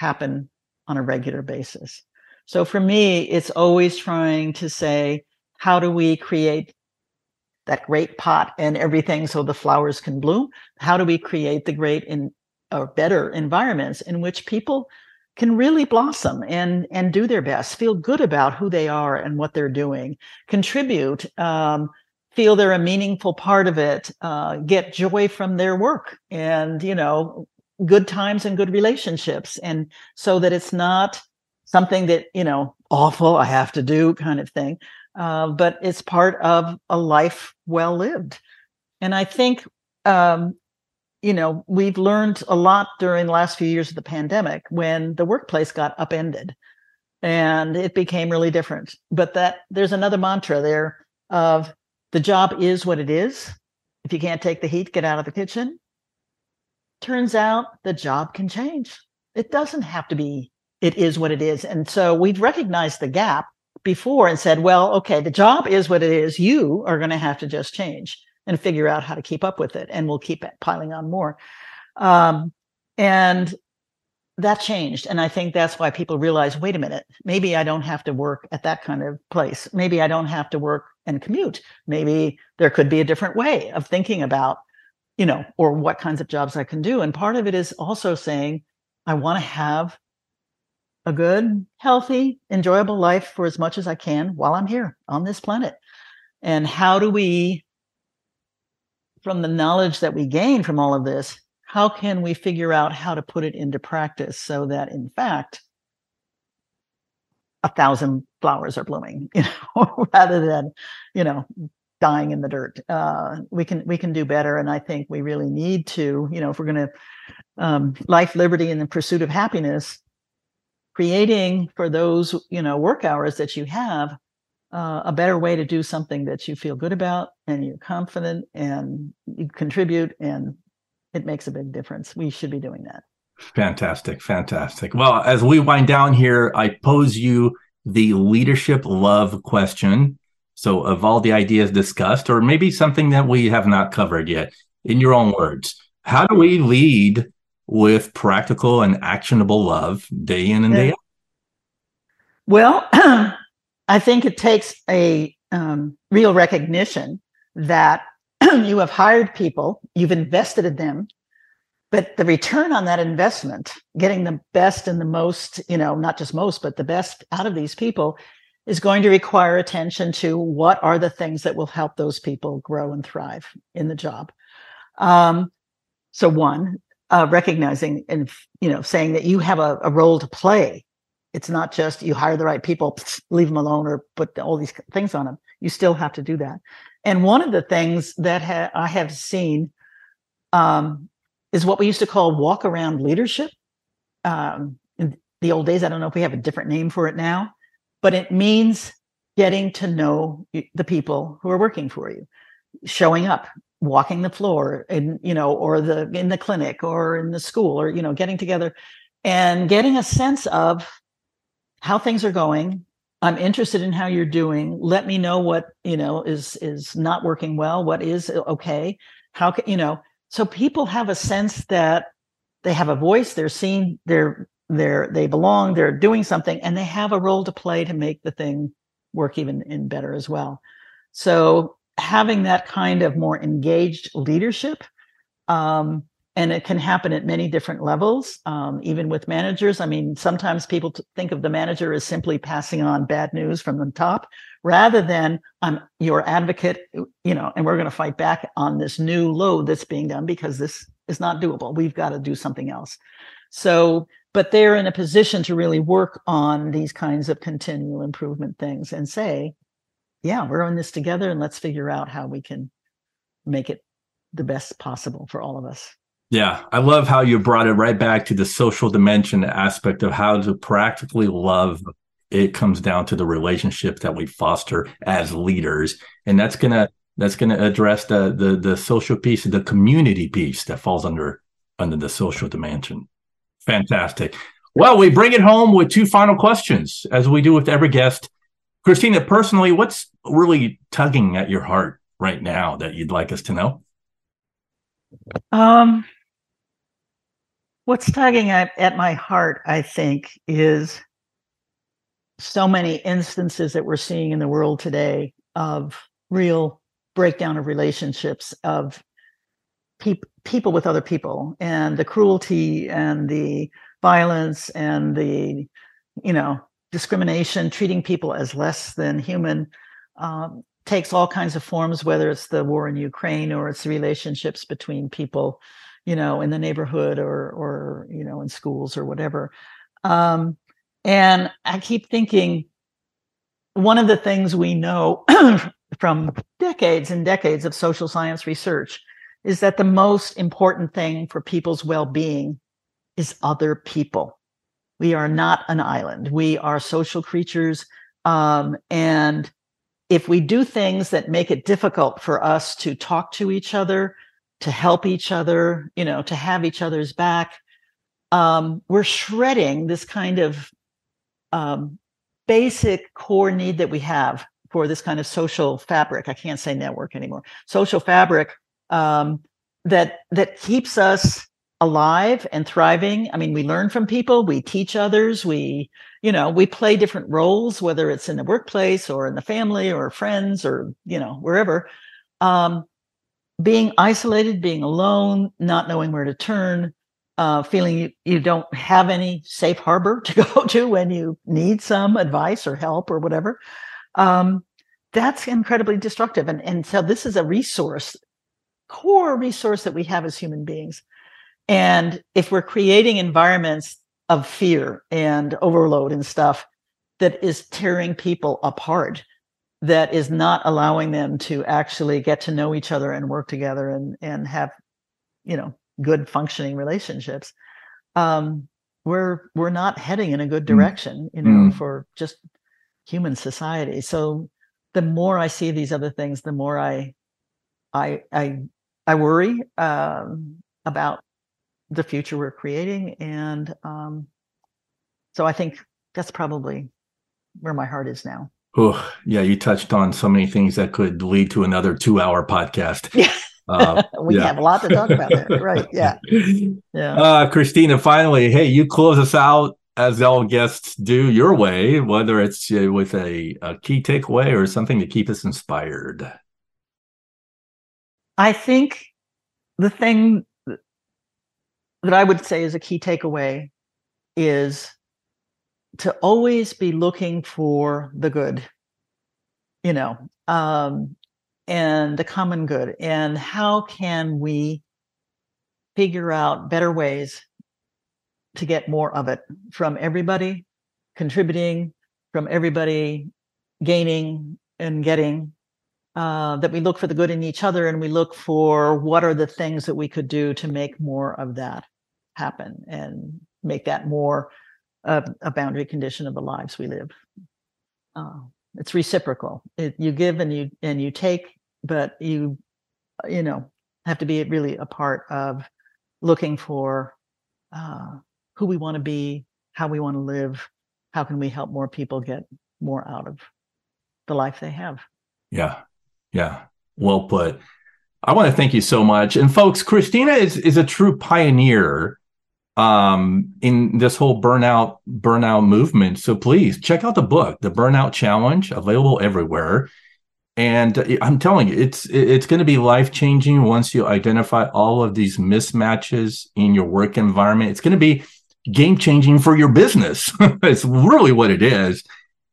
happen on a regular basis. So for me, it's always trying to say, how do we create that great pot and everything so the flowers can bloom? How do we create the great in or better environments in which people can really blossom and and do their best, feel good about who they are and what they're doing, contribute um, feel they're a meaningful part of it, uh, get joy from their work, and you know, good times and good relationships, and so that it's not something that you know awful I have to do kind of thing, uh, but it's part of a life well lived. And I think um, you know we've learned a lot during the last few years of the pandemic when the workplace got upended and it became really different but that there's another mantra there of the job is what it is. If you can't take the heat, get out of the kitchen. Turns out the job can change. It doesn't have to be, it is what it is. And so we've recognized the gap before and said, well, okay, the job is what it is. You are going to have to just change and figure out how to keep up with it. And we'll keep piling on more. Um, and that changed. And I think that's why people realize wait a minute, maybe I don't have to work at that kind of place. Maybe I don't have to work and commute. Maybe there could be a different way of thinking about, you know, or what kinds of jobs I can do. And part of it is also saying, I want to have a good, healthy, enjoyable life for as much as I can while I'm here on this planet. And how do we, from the knowledge that we gain from all of this, how can we figure out how to put it into practice so that in fact a thousand flowers are blooming (laughs) you know rather than you know dying in the dirt. Uh, we can we can do better and i think we really need to you know if we're going to um, life liberty and the pursuit of happiness creating for those you know work hours that you have uh, a better way to do something that you feel good about and you're confident and you contribute and it makes a big difference. We should be doing that. Fantastic. Fantastic. Well, as we wind down here, I pose you the leadership love question. So, of all the ideas discussed, or maybe something that we have not covered yet, in your own words, how do we lead with practical and actionable love day in and day out? Well, (clears throat) I think it takes a um, real recognition that (clears throat) you have hired people, you've invested in them, but the return on that investment, getting the best and the most, you know, not just most, but the best out of these people is going to require attention to what are the things that will help those people grow and thrive in the job. Um, so one, uh, recognizing and you know saying that you have a, a role to play it's not just you hire the right people, (sniffs) leave them alone, or put all these things on them. You still have to do that. And one of the things that ha- I have seen um, is what we used to call walk around leadership. Um, in the old days, I don't know if we have a different name for it now, but it means getting to know the people who are working for you, showing up, walking the floor, and you know, or the in the clinic or in the school, or you know, getting together and getting a sense of how things are going. I'm interested in how you're doing. Let me know what, you know, is is not working well, what is okay. How can, you know, so people have a sense that they have a voice, they're seen, they're they're they belong, they're doing something and they have a role to play to make the thing work even in better as well. So having that kind of more engaged leadership um, and it can happen at many different levels um, even with managers. I mean sometimes people think of the manager as simply passing on bad news from the top rather than i'm your advocate you know and we're going to fight back on this new load that's being done because this is not doable. We've got to do something else. So but they're in a position to really work on these kinds of continual improvement things and say yeah we're in this together and let's figure out how we can make it the best possible for all of us yeah, I love how you brought it right back to the social dimension aspect of how to practically love. It comes down to the relationship that we foster as leaders, and that's gonna that's gonna address the the the social piece, the community piece that falls under under the social dimension. Fantastic. Well, we bring it home with two final questions, as we do with every guest. Christina, personally, what's really tugging at your heart right now that you'd like us to know? Um, what's tugging at, at my heart, I think, is so many instances that we're seeing in the world today of real breakdown of relationships of pe- people with other people and the cruelty and the violence and the you know discrimination treating people as less than human um, takes all kinds of forms whether it's the war in ukraine or it's the relationships between people you know, in the neighborhood or or you know, in schools or whatever. Um, and I keep thinking one of the things we know (clears throat) from decades and decades of social science research is that the most important thing for people's well-being is other people. We are not an island. We are social creatures. Um, and if we do things that make it difficult for us to talk to each other, to help each other, you know, to have each other's back. Um, we're shredding this kind of um, basic core need that we have for this kind of social fabric. I can't say network anymore. Social fabric um, that that keeps us alive and thriving. I mean, we learn from people, we teach others, we, you know, we play different roles, whether it's in the workplace or in the family or friends or, you know, wherever. Um, being isolated, being alone, not knowing where to turn, uh, feeling you, you don't have any safe harbor (laughs) to go to when you need some advice or help or whatever. Um, that's incredibly destructive. And, and so this is a resource, core resource that we have as human beings. And if we're creating environments of fear and overload and stuff that is tearing people apart, that is not allowing them to actually get to know each other and work together and and have you know good functioning relationships um we're we're not heading in a good mm. direction you know mm. for just human society so the more I see these other things, the more I I I I worry um, about the future we're creating, and um, so I think that's probably where my heart is now. Oh, yeah, you touched on so many things that could lead to another two-hour podcast. (laughs) Yeah. Uh, (laughs) we yeah. have a lot to talk about there. (laughs) right. Yeah. Yeah. Uh, Christina, finally, hey, you close us out as all guests do your way, whether it's uh, with a, a key takeaway or something to keep us inspired. I think the thing that I would say is a key takeaway is to always be looking for the good, you know, um, and the common good. And how can we figure out better ways to get more of it from everybody contributing, from everybody gaining and getting? Uh, that we look for the good in each other and we look for what are the things that we could do to make more of that happen and make that more uh, a boundary condition of the lives we live. Uh, it's reciprocal. It, you give and you and you take, but you you know have to be really a part of looking for uh, who we want to be, how we want to live, how can we help more people get more out of the life they have. Yeah, yeah. Well put. I want to thank you so much. And folks, Christina is is a true pioneer um, in this whole burnout burnout movement. So please check out the book, The Burnout Challenge, available everywhere. And I'm telling you, it's it's going to be life changing once you identify all of these mismatches in your work environment. It's going to be game changing for your business. (laughs) it's really what it is.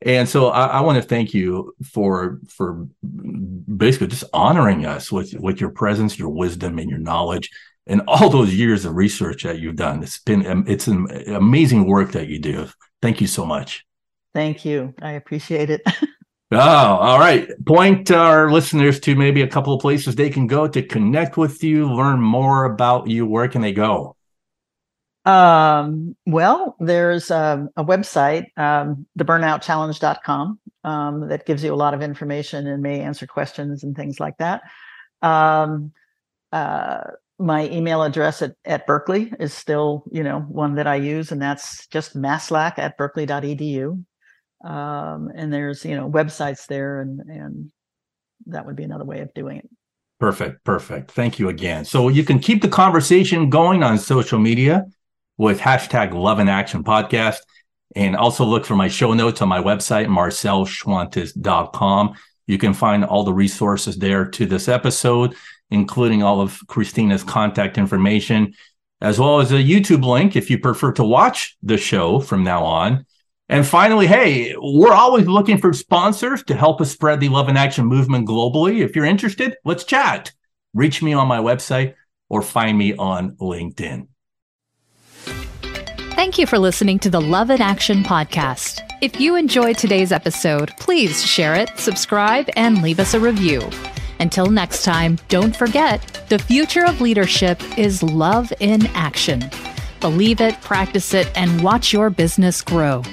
And so I, I want to thank you for for basically just honoring us with with your presence, your wisdom, and your knowledge, and all those years of research that you've done. It's been um, it's an amazing work that you do. Thank you so much. Thank you. I appreciate it. (laughs) oh, all right. Point our listeners to maybe a couple of places they can go to connect with you, learn more about you. Where can they go? Um, well, there's a, a website, um, theburnoutchallenge.com, um, that gives you a lot of information and may answer questions and things like that. Um, uh, my email address at, at Berkeley is still, you know, one that I use, and that's just maslach at berkeley.edu. Um, and there's, you know, websites there, and and that would be another way of doing it. Perfect, perfect. Thank you again. So you can keep the conversation going on social media with hashtag Love in Action Podcast. And also look for my show notes on my website, marcelschwantes.com. You can find all the resources there to this episode, including all of Christina's contact information, as well as a YouTube link if you prefer to watch the show from now on. And finally, hey, we're always looking for sponsors to help us spread the Love in Action movement globally. If you're interested, let's chat. Reach me on my website or find me on LinkedIn. Thank you for listening to the Love in Action podcast. If you enjoyed today's episode, please share it, subscribe, and leave us a review. Until next time, don't forget the future of leadership is love in action. Believe it, practice it, and watch your business grow.